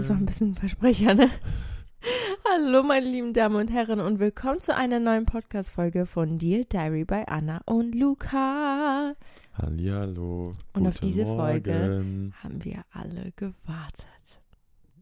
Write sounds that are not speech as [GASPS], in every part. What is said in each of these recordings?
das war ein bisschen ein Versprecher, ne? Hallo, meine lieben Damen und Herren, und willkommen zu einer neuen Podcast-Folge von Dear Diary bei Anna und Luca. Hallihallo. Und auf diese Folge Morgen. haben wir alle gewartet.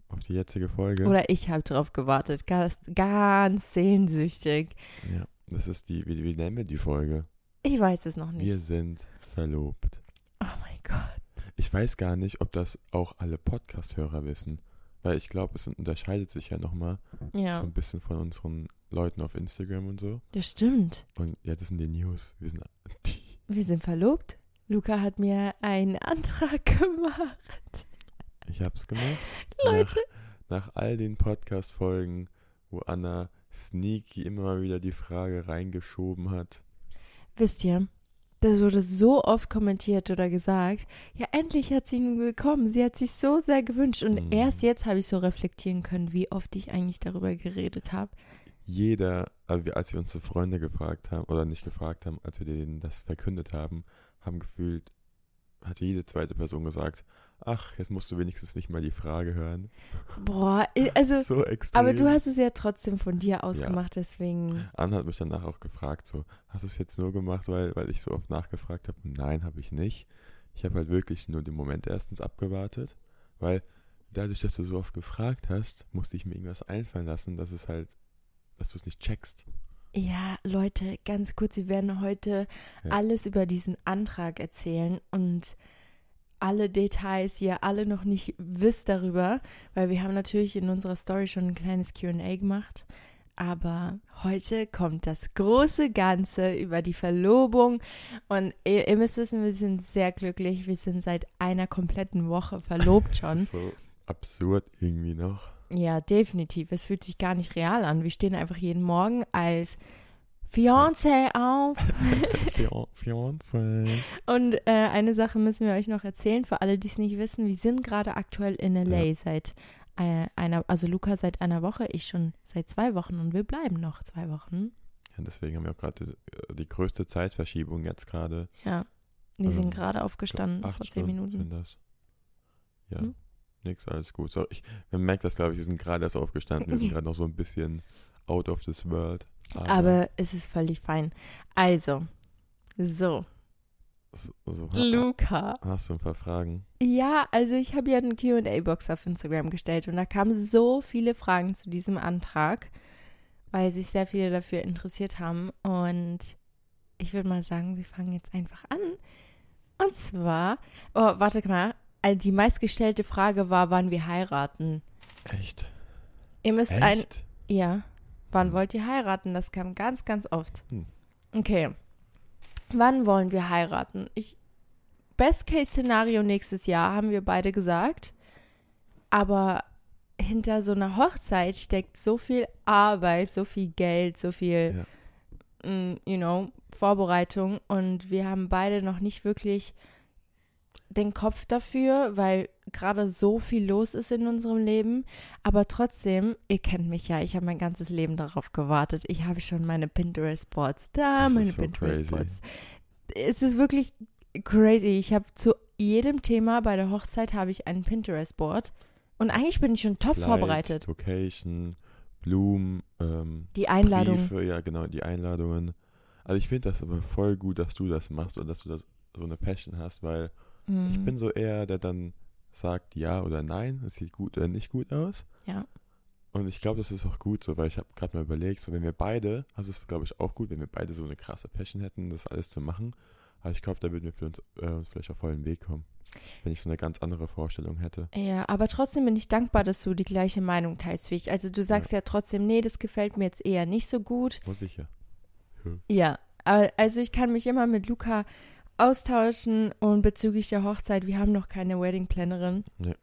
Auf die jetzige Folge. Oder ich habe drauf gewartet, ganz, ganz sehnsüchtig. Ja, das ist die, wie, wie nennen wir die Folge? Ich weiß es noch nicht. Wir sind verlobt. oh mein Gott. Ich weiß gar nicht, ob das auch alle Podcast-Hörer wissen. Weil ich glaube, es unterscheidet sich ja nochmal so Ja, ein bisschen von unseren Leuten auf Instagram und so. das stimmt. Und ja, das sind die News. Wir sind. [LAUGHS] Wir sind verlobt. Luca hat mir einen Antrag [LAUGHS] gemacht. Ich hab's gemacht. Leute, Nach, nach all den Podcast-Folgen, wo Anna sneaky immer mal wieder die Frage reingeschoben hat. Wisst ihr, das wurde so oft kommentiert oder gesagt, ja, endlich hat sie ihn bekommen. Sie hat sich so sehr gewünscht. Und Mhm. erst jetzt habe ich so reflektieren können, wie oft ich eigentlich darüber geredet habe. jeder, also wir, als wir unsere Freunde gefragt haben, oder nicht gefragt haben, als wir denen das verkündet haben, haben gefühlt, hat jede zweite Person gesagt, ach, jetzt musst du wenigstens nicht mal die Frage hören. Boah, also, [LAUGHS] so extrem. aber du hast es ja trotzdem von dir ausgemacht, deswegen. Anne hat mich danach auch gefragt, so, hast du es jetzt nur gemacht, weil, weil ich so oft nachgefragt habe? Nein, habe ich nicht. Ich habe halt wirklich nur den Moment erstens abgewartet, weil dadurch, dass du so oft gefragt hast, musste ich mir irgendwas einfallen lassen, dass es halt, dass du es nicht checkst. Ja, Leute, ganz kurz, wir werden heute Ja. alles über diesen Antrag erzählen und alle Details, die ihr alle noch nicht wisst darüber, weil wir haben natürlich in unserer Story schon ein kleines QA gemacht. Aber heute kommt das große Ganze über die Verlobung. Und ihr, ihr müsst wissen, wir sind sehr glücklich. Wir sind seit einer kompletten Woche verlobt Das schon. ist so absurd irgendwie noch. Ja, definitiv. Es fühlt sich gar nicht real an. Wir stehen einfach jeden Morgen als Fiancé auf. [LAUGHS] Fian- Fiancé. Und äh, eine Sache müssen wir euch noch erzählen, für alle, die es nicht wissen. Wir sind gerade aktuell in LA Ja. seit äh, einer, also Luca seit einer Woche, ich schon seit zwei Wochen und wir bleiben noch zwei Wochen. Ja, deswegen haben wir auch gerade die, die größte Zeitverschiebung jetzt gerade. Ja. Wir Also, sind gerade aufgestanden vor zehn Minuten. Sind das. Ja, Hm? nix, alles gut. So, ich, man merkt das, glaube ich, wir sind gerade erst aufgestanden. Wir sind [LAUGHS] gerade noch so ein bisschen out of this world. Aber, Aber es ist völlig fein. Also, so, so, Luca. hast du ein paar Fragen? Ja, also ich habe ja eine QA-Box auf Instagram gestellt und da kamen so viele Fragen zu diesem Antrag, weil sich sehr viele dafür interessiert haben. Und ich würde mal sagen, wir fangen jetzt einfach an. Und zwar, oh, warte mal, äh, die meistgestellte Frage war, wann wir heiraten. Echt? Ihr müsst ein, Echt? ja, wann wollt ihr heiraten? Das kam ganz, ganz oft. Hm. Okay. Wann wollen wir heiraten? Ich Best-Case-Szenario nächstes Jahr, haben wir beide gesagt. Aber hinter so einer Hochzeit steckt so viel Arbeit, so viel Geld, so viel, mm, you know, Vorbereitung. Und wir haben beide noch nicht wirklich den Kopf dafür, weil gerade so viel los ist in unserem Leben. Aber trotzdem, ihr kennt mich ja, ich habe mein ganzes Leben darauf gewartet. Ich habe schon meine Pinterest-Boards da, Das meine so Pinterest-Boards. Es ist wirklich crazy. Ich habe zu jedem Thema bei der Hochzeit habe ich ein Pinterest-Board. Und eigentlich bin ich schon top Kleid, vorbereitet. Location, Blumen, ähm, Die Einladung. Briefe, ja genau, die Einladungen. Also ich finde das aber voll gut, dass du das machst und dass du das so eine Passion hast, weil Mhm. ich bin so eher, der dann sagt ja oder nein, es sieht gut oder nicht gut aus. Ja. Und ich glaube, das ist auch gut so, weil ich habe gerade mal überlegt, so wenn wir beide, also es ist glaube ich auch gut, wenn wir beide so eine krasse Passion hätten, das alles zu machen. Aber ich glaube, da würden wir für uns, äh, vielleicht auf vollen Weg kommen, wenn ich so eine ganz andere Vorstellung hätte. Ja, aber trotzdem bin ich dankbar, dass du die gleiche Meinung teilst wie ich. Also du sagst ja, trotzdem, nee, das gefällt mir jetzt eher nicht so gut. Muss ich ja. Ja, also ich kann mich immer mit Luca austauschen und bezüglich der Hochzeit, wir haben noch keine Wedding Plannerin. Ja.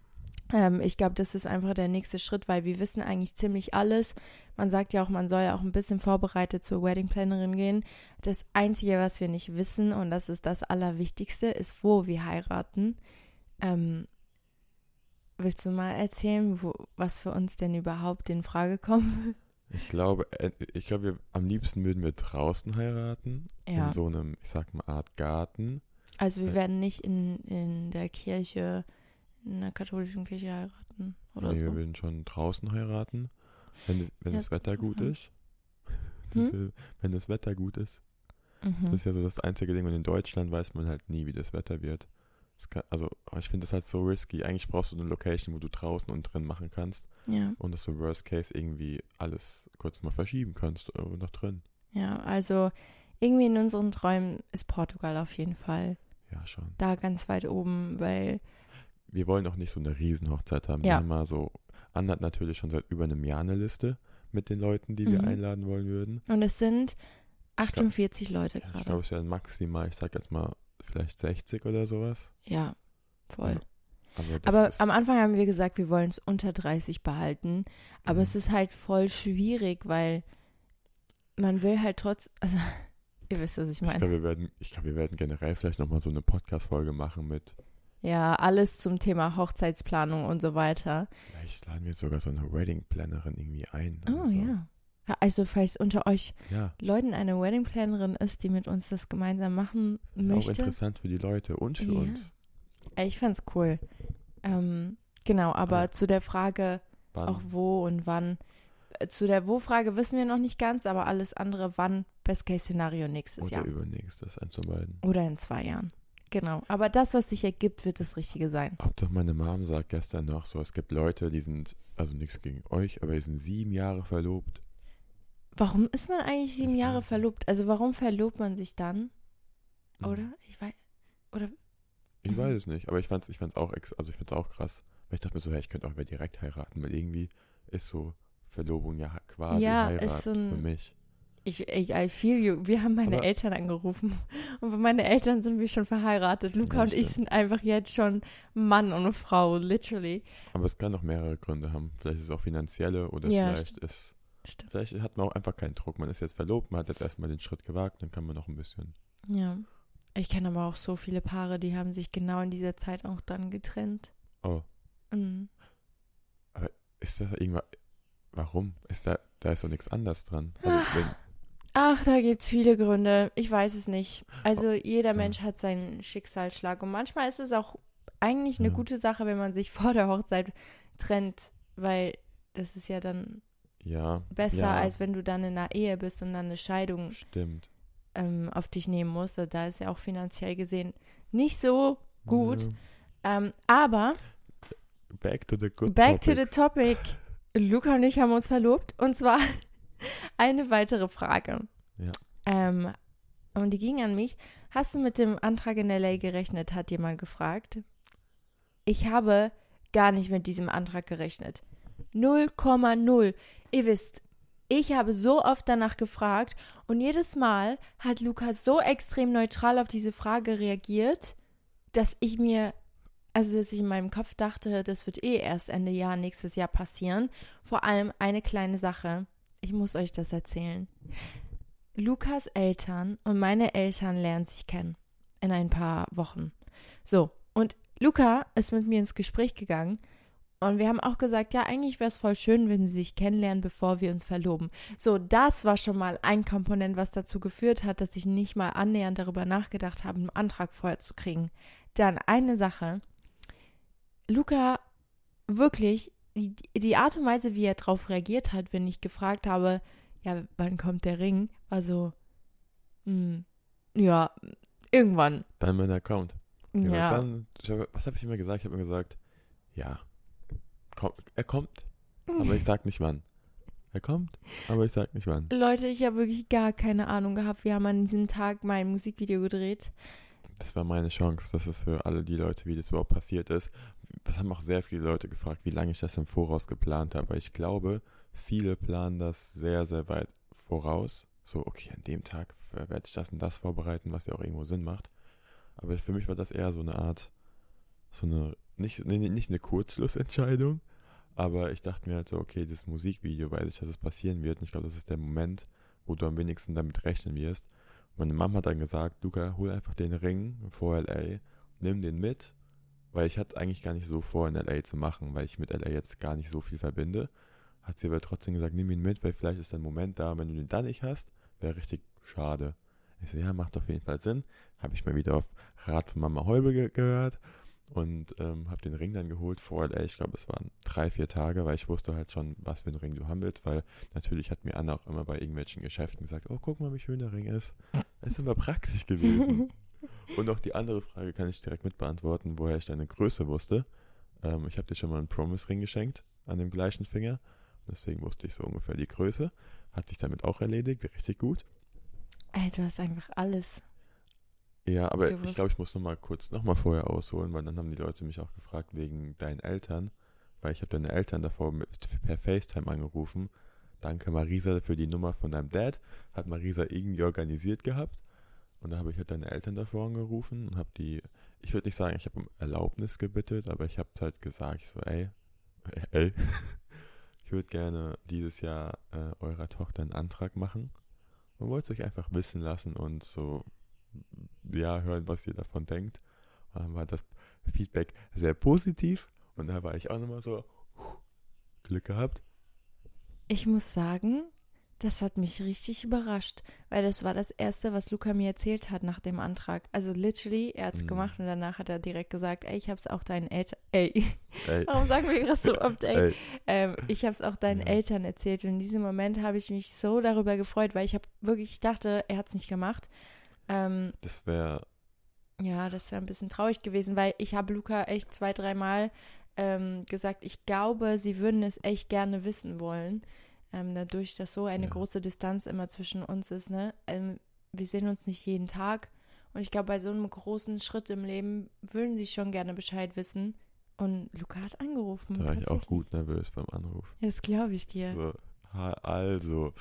Ähm, ich glaube, das ist einfach der nächste Schritt, weil wir wissen eigentlich ziemlich alles. Man sagt ja auch, man soll ja auch ein bisschen vorbereitet zur Wedding Plannerin gehen. Das Einzige, was wir nicht wissen, und das ist das Allerwichtigste, ist, wo wir heiraten. Ähm, willst du mal erzählen, wo, was für uns denn überhaupt in Frage kommt? [LAUGHS] Ich glaube, äh, ich glaube, wir, am liebsten würden wir draußen heiraten. Ja. In so einem, ich sag mal, Art Garten. Also wir Äh. werden nicht in, in der Kirche, in der katholischen Kirche heiraten oder nee, so. wir würden schon draußen heiraten. Wenn, das- wenn Ja, das Wetter gut an. ist. [LAUGHS] Hm? Ist- Wenn das Wetter gut ist. Mhm. Das ist ja so das einzige Ding. Und in Deutschland weiß man halt nie, wie das Wetter wird. Kann, also, ich finde das halt so risky. Eigentlich brauchst du eine Location, wo du draußen und drin machen kannst. Ja, Und dass du Worst Case irgendwie alles kurz mal verschieben kannst. äh, noch drin. ja, also irgendwie in unseren Träumen ist Portugal auf jeden Fall Ja, schon. da ganz weit oben, weil Wir wollen auch nicht so eine Riesenhochzeit haben. Ja. Wir haben mal so, Anna hat natürlich schon seit über einem Jahr eine Liste mit den Leuten, die wir Mhm. einladen wollen würden. und es sind glaub- 48 Leute Ich glaube, gerade. es wären maximal, ich sag jetzt mal, vielleicht 60 oder sowas. Ja, voll. Ja, Aber, Aber am Anfang haben wir gesagt, wir wollen es unter 30 behalten. Aber Mhm. es ist halt voll schwierig, weil man will halt trotz, also [LAUGHS] ihr wisst, was ich ich meine. glaube, wir werden, ich glaube, wir werden generell vielleicht nochmal so eine Podcast-Folge machen mit, Ja, alles zum Thema Hochzeitsplanung und so weiter. vielleicht laden wir sogar so eine Wedding-Plannerin irgendwie ein. Oh so. ja. Also falls unter euch Ja, Leuten eine Wedding-Plannerin ist, die mit uns das gemeinsam machen auch möchte, interessant für die Leute und für Ja. uns. ich fand's cool. Ähm, genau, aber Aber- zu der Frage, Wann? auch wo und wann. äh, Zu der Wo-Frage wissen wir noch nicht ganz, aber alles andere, wann, Best-Case-Szenario nächstes oder Jahr. übernächstes, eins von beiden. Oder in zwei Jahren. Genau. Aber das, was sich ergibt, wird das Richtige sein. Ob doch meine Mom sagt gestern noch so, es gibt Leute, die sind, also nichts gegen euch, aber die sind sieben Jahre verlobt. Warum ist man eigentlich sieben Jahre verlobt? Also warum verlobt man sich dann? Mhm. Oder? Ich weiß. Oder? Ich Mhm. weiß es nicht, aber ich fand's, ich fand's auch, ex also ich fand's auch krass, weil ich dachte mir so, hey, ich könnte auch über direkt heiraten, weil irgendwie ist so Verlobung ja quasi Ja, Heirat ist so ein- für mich. Ich, ich, I feel you. Wir haben meine Aber- Eltern angerufen. [LAUGHS] Und bei meinen Eltern sind wir schon verheiratet. Luca Ja, und ich sind einfach jetzt schon Mann und Frau, literally. Aber es kann noch mehrere Gründe haben. Vielleicht ist es auch finanzielle oder Ja, vielleicht stimmt. ist, Stimmt. vielleicht hat man auch einfach keinen Druck. Man ist jetzt verlobt, man hat jetzt erstmal den Schritt gewagt, dann kann man noch ein bisschen. Ja. Ich kenne aber auch so viele Paare, die haben sich genau in dieser Zeit auch dann getrennt. Oh, Mhm. ist das irgendwas, warum? Ist da, da ist so nichts anders dran. Also wenn, Ach, da gibt's viele Gründe. Ich weiß es nicht. Also jeder Ja. Mensch hat seinen Schicksalsschlag und manchmal ist es auch eigentlich eine Ja. gute Sache, wenn man sich [LAUGHS] vor der Hochzeit trennt, weil das ist ja dann ja, besser, ja, als wenn du dann in einer Ehe bist und dann eine Scheidung stimmt. ähm, auf dich nehmen musst. Da ist ja auch finanziell gesehen nicht so gut. Ja. Ähm, aber Back to the good back to the topics. topic. Luca und ich haben uns verlobt und zwar [LAUGHS] eine weitere Frage. Ja. Ähm, und die ging an mich. Hast du mit dem Antrag in LA gerechnet? Hat jemand gefragt. Ich habe gar nicht mit diesem Antrag gerechnet. 0,0. Ihr wisst, ich habe so oft danach gefragt und jedes Mal hat Lukas so extrem neutral auf diese Frage reagiert, dass ich mir, also dass ich in meinem Kopf dachte, das wird eh erst Ende Jahr nächstes Jahr passieren. Vor allem eine kleine Sache. Ich muss euch das erzählen. Lukas Eltern und meine Eltern lernen sich kennen in ein paar Wochen. So, und Luca ist mit mir ins Gespräch gegangen und wir haben auch gesagt, ja, eigentlich wäre es voll schön, wenn sie sich kennenlernen, bevor wir uns verloben. So, das war schon mal ein Komponent, was dazu geführt hat, dass ich nicht mal annähernd darüber nachgedacht habe, einen Antrag vorher zu kriegen. Dann eine Sache. Luca, wirklich, die, die Art und Weise, wie er darauf reagiert hat, wenn ich gefragt habe, ja, wann kommt der Ring, war so, hm, ja, irgendwann. Dann, wenn er kommt. Ja. Dann, was habe ich immer gesagt? Ich habe immer gesagt, ja, komm, er kommt, aber ich sag nicht wann. Er kommt, aber ich sag nicht wann. Leute, ich habe wirklich gar keine Ahnung gehabt. Wir haben an diesem Tag mein Musikvideo gedreht. Das war meine Chance. Das ist für alle die Leute, wie das überhaupt passiert ist. Das haben auch sehr viele Leute gefragt, wie lange ich das im Voraus geplant habe. Aber ich glaube, viele planen das sehr, sehr weit voraus. So, okay, an dem Tag werde ich das und das vorbereiten, was ja auch irgendwo Sinn macht. Aber für mich war das eher so eine Art, so eine nicht, nee, nicht eine Kurzschlussentscheidung, aber ich dachte mir halt so, okay, das Musikvideo weiß ich, dass es passieren wird. Und ich glaube, das ist der Moment, wo du am wenigsten damit rechnen wirst. Meine Mama hat dann gesagt, Luca, hol einfach den Ring vor LA, nimm den mit, weil ich hatte eigentlich gar nicht so vor, in LA zu machen, weil ich mit LA jetzt gar nicht so viel verbinde. Hat sie aber trotzdem gesagt, nimm ihn mit, weil vielleicht ist ein Moment da, wenn du den dann nicht hast, wäre richtig schade. Ich so, ja, macht auf jeden Fall Sinn. Habe ich mal wieder auf Rat von Mama Holbe ge gehört und ähm, habe den Ring dann geholt vor LA. Ich glaube, es waren drei, vier Tage, weil ich wusste halt schon, was für einen Ring du haben willst, weil natürlich hat mir Anna auch immer bei irgendwelchen Geschäften gesagt, oh, guck mal, wie schön der Ring ist. Das ist immer praktisch gewesen. [LAUGHS] und auch die andere Frage kann ich direkt mit beantworten, woher ich deine Größe wusste. Ähm, ich habe dir schon mal einen Promise-Ring geschenkt an dem gleichen Finger. Deswegen wusste ich so ungefähr die Größe. Hat sich damit auch erledigt, richtig gut. Ey, du hast einfach alles. Ja, aber gewusst. ich glaube, ich muss noch mal kurz noch mal vorher ausholen, weil dann haben die Leute mich auch gefragt wegen deinen Eltern, weil ich habe deine Eltern davor mit, per FaceTime angerufen. Danke Marisa für die Nummer von deinem Dad. Hat Marisa irgendwie organisiert gehabt. Und da habe ich halt deine Eltern davor angerufen und habe die, ich würde nicht sagen, ich habe um Erlaubnis gebittet, aber ich habe halt gesagt, so, ey, ey, [LAUGHS] ich würde gerne dieses Jahr äh, eurer Tochter einen Antrag machen und wollte es euch einfach wissen lassen und so ja, hören, was ihr davon denkt. Und dann war das Feedback sehr positiv und da war ich auch nochmal so Glück gehabt. Ich muss sagen, das hat mich richtig überrascht, weil das war das Erste, was Luca mir erzählt hat nach dem Antrag. Also literally, er hat es Mhm. gemacht und danach hat er direkt gesagt, ey, ich hab's auch deinen Eltern, ey, Ey, [LAUGHS] warum sagen wir gerade so oft, ey? ey, Ähm, ich habe es auch deinen Ja. Eltern erzählt und in diesem Moment habe ich mich so darüber gefreut, weil ich habe wirklich ich dachte, er hat es nicht gemacht. Ähm, das wäre, ja, das wäre ein bisschen traurig gewesen, weil ich habe Luca echt zwei, dreimal ähm, gesagt, ich glaube, sie würden es echt gerne wissen wollen. Ähm, dadurch, dass so eine Ja. große Distanz immer zwischen uns ist, ne? Ähm, wir sehen uns nicht jeden Tag. Und ich glaube, bei so einem großen Schritt im Leben würden sie schon gerne Bescheid wissen. Und Luca hat angerufen. da war ich auch gut nervös beim Anruf. Das glaube ich dir. So, also,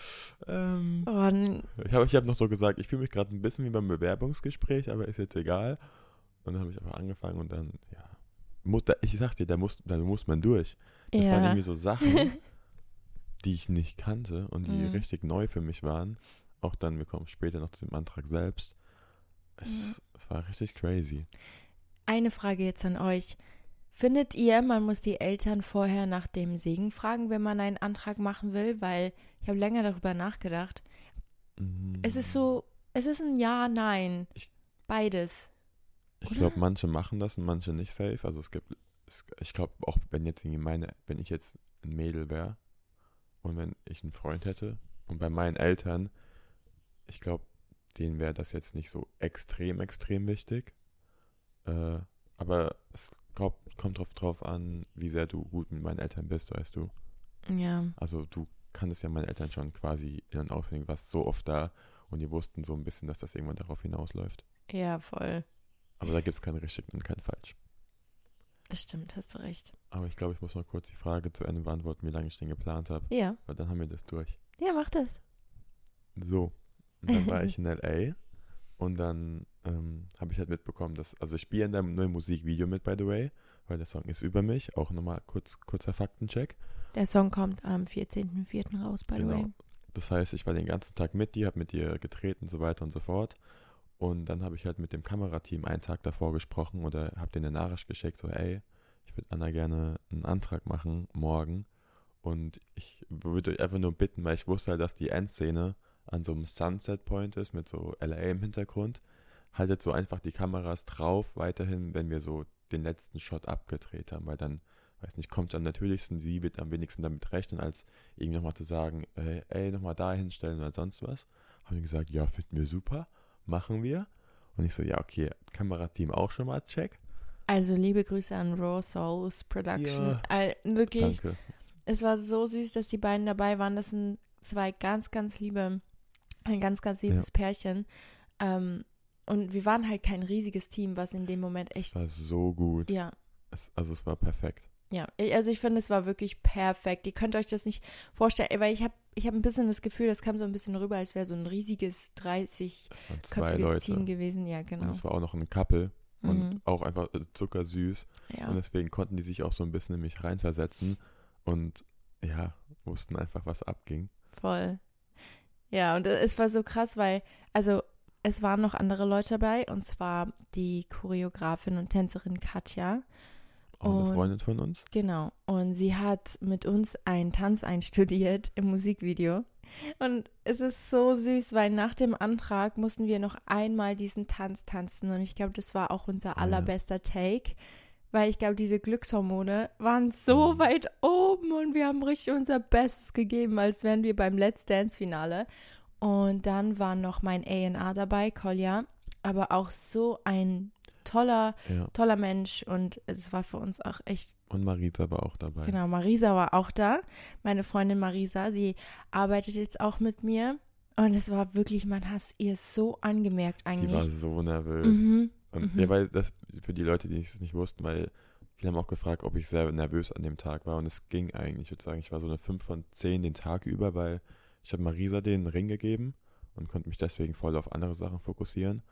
ähm, Oh, ich habe ich hab noch so gesagt, ich fühle mich gerade ein bisschen wie beim Bewerbungsgespräch, aber ist jetzt egal. Und dann habe ich einfach angefangen und dann, ja, muss, da, ich sag's dir, da muss, da muss man durch. Das waren ja. irgendwie so Sachen, [LAUGHS] die ich nicht kannte und die Mhm. richtig neu für mich waren. Auch dann, wir kommen später noch zu dem Antrag selbst. Es, Mhm. es war richtig crazy. Eine Frage jetzt an euch. Findet ihr, man muss die Eltern vorher nach dem Segen fragen, wenn man einen Antrag machen will? Weil ich habe länger darüber nachgedacht. Es ist so, es ist ein Ja, Nein. Ich- Beides. Ich glaube, manche machen das und manche nicht safe. Also es gibt, es, ich glaube auch, wenn jetzt irgendwie meine, wenn ich jetzt ein Mädel wäre und wenn ich einen Freund hätte und bei meinen Eltern, ich glaube, denen wäre das jetzt nicht so extrem, extrem wichtig. Äh, aber es glaub, kommt drauf, drauf an, wie sehr du gut mit meinen Eltern bist, weißt du. Ja. Also du kanntest ja meine Eltern schon quasi in- und auswendig, warst so oft da und die wussten so ein bisschen, dass das irgendwann darauf hinausläuft. Ja, voll. Aber da gibt es kein richtig und kein falsch. Das stimmt, hast du recht. Aber ich glaube, ich muss mal kurz die Frage zu Ende beantworten, wie lange ich den geplant habe, Ja. weil dann haben wir das durch. Ja, mach das. So, und dann war ich in L.A. und dann ähm, habe ich halt mitbekommen, dass, also ich spiele in deinem neuen Musikvideo mit, by the way, weil der Song ist über mich, auch nochmal kurz, kurzer Faktencheck. Der Song kommt am 14.04. raus, by the way. Genau. Das heißt, ich war den ganzen Tag mit dir, habe mit dir getreten und so weiter und so fort. Und dann habe ich halt mit dem Kamerateam einen Tag davor gesprochen oder habe denen eine Nachricht geschickt, so, ey, ich würde Anna gerne einen Antrag machen morgen. Und ich würde euch einfach nur bitten, weil ich wusste halt, dass die Endszene an so einem Sunset Point ist mit so LA im Hintergrund. Haltet so einfach die Kameras drauf, weiterhin, wenn wir so den letzten Shot abgedreht haben, weil dann, weiß nicht, kommt es am natürlichsten, sie wird am wenigsten damit rechnen, als irgendwie nochmal zu sagen, äh, ey, nochmal da hinstellen oder sonst was. Haben die gesagt, ja, finden wir super, machen wir. Und ich so, ja, okay, Kamerateam auch schon mal, check. Also liebe Grüße an Raw Souls Production. Ja. Wirklich, Danke. es war so süß, dass die beiden dabei waren. Das sind zwei ganz, ganz liebe, ein ganz, ganz liebes Pärchen. Ähm, und wir waren halt kein riesiges Team, was in dem Moment Es echt, war so gut. ja, Es, also es war perfekt. ja. Also ich finde, es war wirklich perfekt. Ihr könnt euch das nicht vorstellen, weil ich habe ich hab ein bisschen das Gefühl, das kam so ein bisschen rüber, als wäre so ein riesiges 30-köpfiges Es waren zwei Leute. Team gewesen. Ja, Und genau. es war auch noch ein Couple. und Mhm. auch einfach äh, zuckersüß. Ja. Und deswegen konnten die sich auch so ein bisschen in mich reinversetzen und ja, wussten einfach, was abging. Voll. Ja, und es war so krass, weil, also es waren noch andere Leute dabei, und zwar die Choreografin und Tänzerin Katja. Auch eine Und- Freundin von uns. Genau. Und sie hat mit uns einen Tanz einstudiert im Musikvideo. Und es ist so süß, weil nach dem Antrag mussten wir noch einmal diesen Tanz tanzen. Und ich glaube, das war auch unser ja. allerbester Take. Weil ich glaube, diese Glückshormone waren so Mhm. weit oben und wir haben richtig unser Bestes gegeben, als wären wir beim Let's Dance-Finale. Und dann war noch mein A&R dabei, Kolja. Aber auch so ein toller, Ja. toller Mensch. Und es war für uns auch echt Und Marita war auch dabei. Genau, Marisa war auch da. Meine Freundin Marisa, sie arbeitet jetzt auch mit mir. Und es war wirklich, man hat es ihr so angemerkt Sie war eigentlich. so nervös. Mhm. Und Mhm. ja, weil das für die Leute, die es nicht wussten, weil viele haben auch gefragt, ob ich sehr nervös an dem Tag war. Und es ging eigentlich. Ich würde sagen, ich war so eine 5 von 10 den Tag über, weil ich habe Marisa den Ring gegeben und konnte mich deswegen voll auf andere Sachen fokussieren.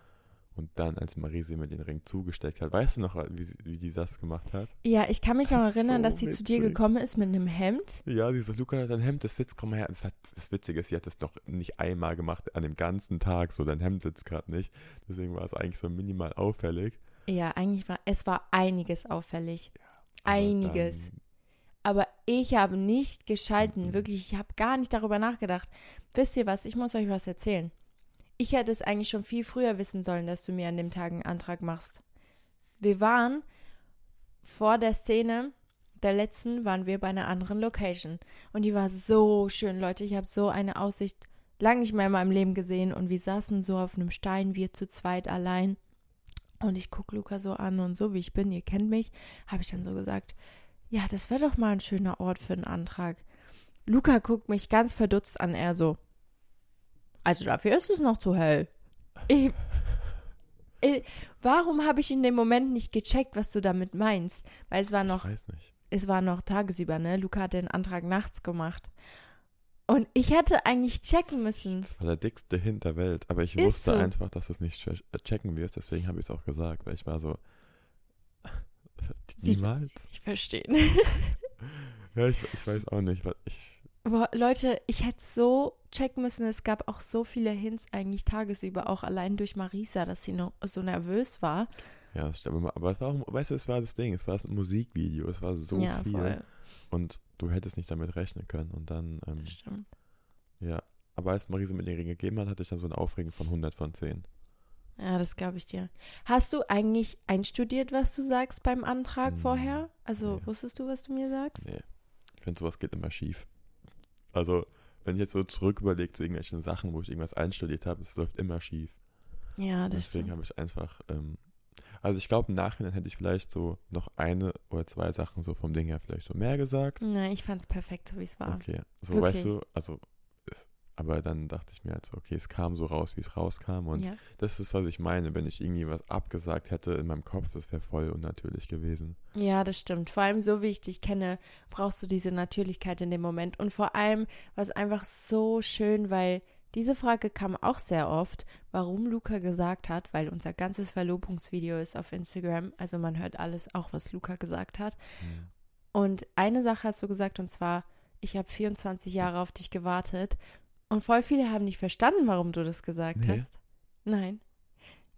Und dann, als Marisa mir den Ring zugesteckt hat, weißt du noch, wie, sie- wie die das gemacht hat? Ja, ich kann mich noch Das ist erinnern, so dass sie zu dir witzig. gekommen ist mit einem Hemd. Ja, die so, Luca, dein Hemd, das sitzt, komm mal her. Das, hat, das Witzige ist, sie hat das noch nicht einmal gemacht an dem ganzen Tag. So, dein Hemd sitzt gerade nicht. Deswegen war es eigentlich so minimal auffällig. Ja, eigentlich war, es war einiges auffällig. Aber Einiges. dann- Aber ich habe nicht geschalten, Mhm. wirklich, ich habe gar nicht darüber nachgedacht. Wisst ihr was, ich muss euch was erzählen. Ich hätte es eigentlich schon viel früher wissen sollen, dass du mir an dem Tag einen Antrag machst. Wir waren vor der Szene, der letzten, waren wir bei einer anderen Location. Und die war so schön, Leute. Ich habe so eine Aussicht lang nicht mehr in meinem Leben gesehen. Und wir saßen so auf einem Stein, wir zu zweit allein. Und ich gucke Luca so an und so wie ich bin, ihr kennt mich, habe ich dann so gesagt, ja, das wäre doch mal ein schöner Ort für einen Antrag. Luca guckt mich ganz verdutzt an, er so. Also dafür ist es noch zu hell. Ich, ich, warum habe ich in dem Moment nicht gecheckt, was du damit meinst? Weil es war noch, Ich weiß nicht. es war noch tagesüber, ne? Luca hat den Antrag nachts gemacht. Und ich hätte eigentlich checken müssen. Das war der dickste Hint der Welt. Aber ich Ist wusste so. einfach, dass du es nicht äh, checken wirst. Deswegen habe ich es auch gesagt. Weil ich war so. [LAUGHS] Sie- Niemals. Ich verstehe. [LAUGHS] Ja, ich, ich weiß auch nicht. Ich, Boah, Leute, ich hätte so checken müssen. Es gab auch so viele Hints eigentlich tagesüber, auch allein durch Marisa, dass sie no, so nervös war. ja, das stimmt. Aber es war auch, weißt du, es war das Ding. Es war ein Musikvideo. Es war so ja, viel. voll. Und du hättest nicht damit rechnen können. Und dann, ähm, Das stimmt. ja. Aber als Marisa mir den Ring gegeben hat, hatte ich dann so ein Aufregen von 100 von 10. Ja, das glaube ich dir. Hast du eigentlich einstudiert, was du sagst beim Antrag Hm, vorher? Also nee. wusstest du, was du mir sagst? Nee. Ich finde, sowas geht immer schief. Also, wenn ich jetzt so zurück überlege zu irgendwelchen Sachen, wo ich irgendwas einstudiert habe, es läuft immer schief. Ja, das Deswegen habe ich einfach, ähm, also ich glaube, im Nachhinein hätte ich vielleicht so noch eine oder zwei Sachen so vom Ding her vielleicht so mehr gesagt. Nein, ich fand es perfekt, so wie es war. Okay, so Wirklich. weißt du, also, aber dann dachte ich mir halt so, okay, es kam so raus, wie es rauskam und Ja. das ist, was ich meine, wenn ich irgendwie was abgesagt hätte in meinem Kopf, das wäre voll unnatürlich gewesen. ja, das stimmt. Vor allem so wie ich dich kenne, brauchst du diese Natürlichkeit in dem Moment. Und vor allem war es einfach so schön, weil diese Frage kam auch sehr oft, warum Luca gesagt hat, weil unser ganzes Verlobungsvideo ist auf Instagram, also man hört alles, auch was Luca gesagt hat. Hm. Und eine Sache hast du gesagt, und zwar, ich habe 24 Jahre auf dich gewartet. Und voll viele haben nicht verstanden, warum du das gesagt Nee. hast. Nein.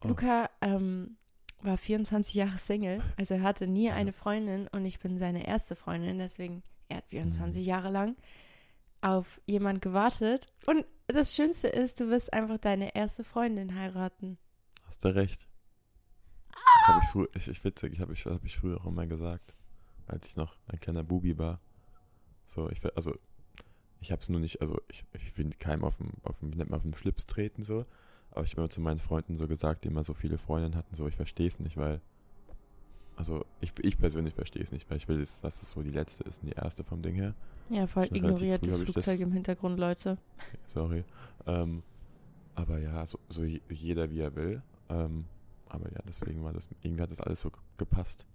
Oh. Luca ähm, war 24 Jahre Single, also er hatte nie Ja. eine Freundin und ich bin seine erste Freundin, deswegen er hat 24 Mhm. Jahre lang auf jemand gewartet. Und das Schönste ist, du wirst einfach deine erste Freundin heiraten. Hast du recht. Das habe ich früher, ich, ich witzig, ich habe ich, hab ich früher auch immer gesagt, als ich noch ein kleiner Bubi war. So, ich, also, ich habe es nur nicht, also, ich, ich will keinem auf dem, auf dem, nennt man, auf dem Schlips treten, so. Aber ich habe immer zu meinen Freunden so gesagt, die immer so viele Freundinnen hatten, so, ich verstehe es nicht, weil, also, ich, ich persönlich verstehe es nicht, weil ich will, dass es so die letzte ist und die erste vom Ding her. Ja, voll ignoriert das Flugzeug das- im Hintergrund, Leute. [LAUGHS] Sorry. Ähm, aber ja, so, so je- jeder wie er will. Ähm, aber ja, deswegen war das, irgendwie hat das alles so ge- gepasst.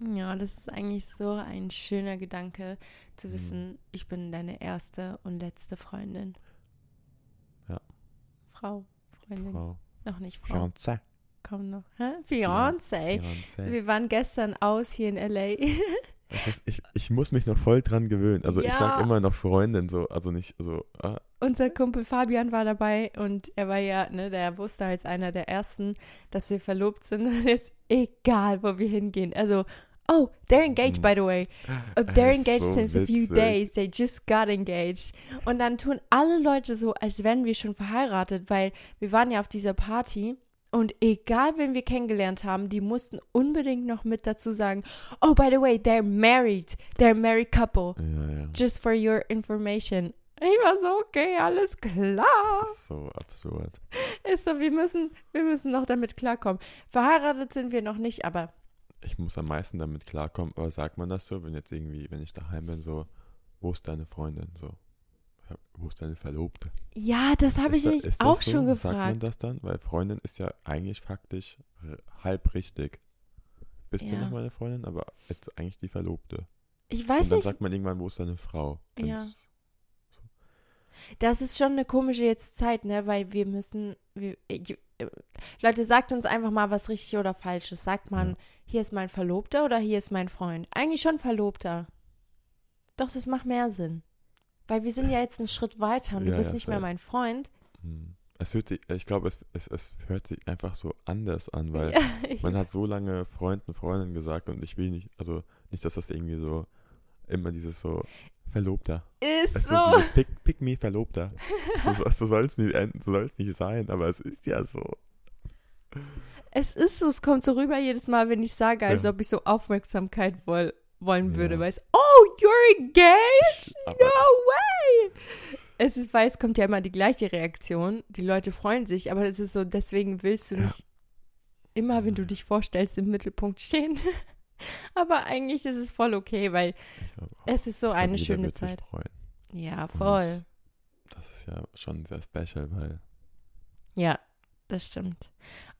Ja, das ist eigentlich so ein schöner Gedanke, zu Mhm. wissen, ich bin deine erste und letzte Freundin. Ja. Frau, Freundin. Frau Noch nicht Frau. Fiancé. kommt noch? Hä? Fiancé. Beyoncé. Wir waren gestern aus hier in L.A. [LAUGHS] Ich, weiß- ich, ich muss mich noch voll dran gewöhnen. Also ich Ja. sag immer noch Freundin so, also nicht so, ah, Unser Kumpel Fabian war dabei und er war ja, ne, der wusste als einer der ersten, dass wir verlobt sind. [LAUGHS] Und jetzt egal, wo wir hingehen. Also, oh, they're engaged, Mhm. by the way. Es they're [LAUGHS] engaged so since a few witzig. days. They just got engaged. Und dann tun alle Leute so, als wären wir schon verheiratet, weil wir waren ja auf dieser Party. Und egal, wen wir kennengelernt haben, die mussten unbedingt noch mit dazu sagen, oh, by the way, they're married. They're a married couple. ja, ja. Just for your information. Ich war so, okay, alles klar. Das ist so absurd. Ist so, wir müssen, wir müssen noch damit klarkommen. Verheiratet sind wir noch nicht, aber Ich muss am meisten damit klarkommen, aber sagt man das so, wenn jetzt irgendwie, wenn ich daheim bin, so, wo ist deine Freundin? So, wo ist deine Verlobte? ja, das habe ich da- mich auch so? schon Sagt man gefragt. das dann? Weil Freundin ist ja eigentlich faktisch halb richtig. Bist du Ja. noch meine Freundin, aber jetzt eigentlich die Verlobte. Ich weiß Und dann nicht, sagt man irgendwann, wo ist deine Frau? Ja. Wenn's- das ist schon eine komische jetzt Zeit, ne, weil wir müssen, wir, ich, äh, Leute, sagt uns einfach mal, was richtig oder falsch ist. Sagt man, Ja. hier ist mein Verlobter oder hier ist mein Freund? Eigentlich schon Verlobter. Doch, das macht mehr Sinn. Weil wir sind ja jetzt einen Schritt weiter und du Ja, bist ja, nicht mehr mein Freund. Hm. Es hört sich, ich glaube, es, es, es hört sich einfach so anders an, weil Ja, [LAUGHS] man hat so lange Freund und Freundin gesagt und ich will nicht, also nicht, dass das irgendwie so, immer dieses so, Verlobter. ist Es ist so. dieses Pick, Pick Me Verlobter. [LAUGHS] So, so, so soll es nicht enden, so soll es nicht sein, aber es ist ja so. Es ist so, es kommt so rüber jedes Mal, wenn ich sage, als Ja. ob ich so Aufmerksamkeit woll, wollen würde. Ja. Weil es, oh, you're engaged? Aber No way! Es ist, weil es kommt ja immer die gleiche Reaktion. Die Leute freuen sich, aber es ist so, deswegen willst du Ja. nicht immer, wenn du dich vorstellst, im Mittelpunkt stehen. [LAUGHS] aber eigentlich ist es voll okay, weil es ist so eine schöne Zeit. Ja, voll. Das ist ja schon sehr special, weil Ja, das stimmt.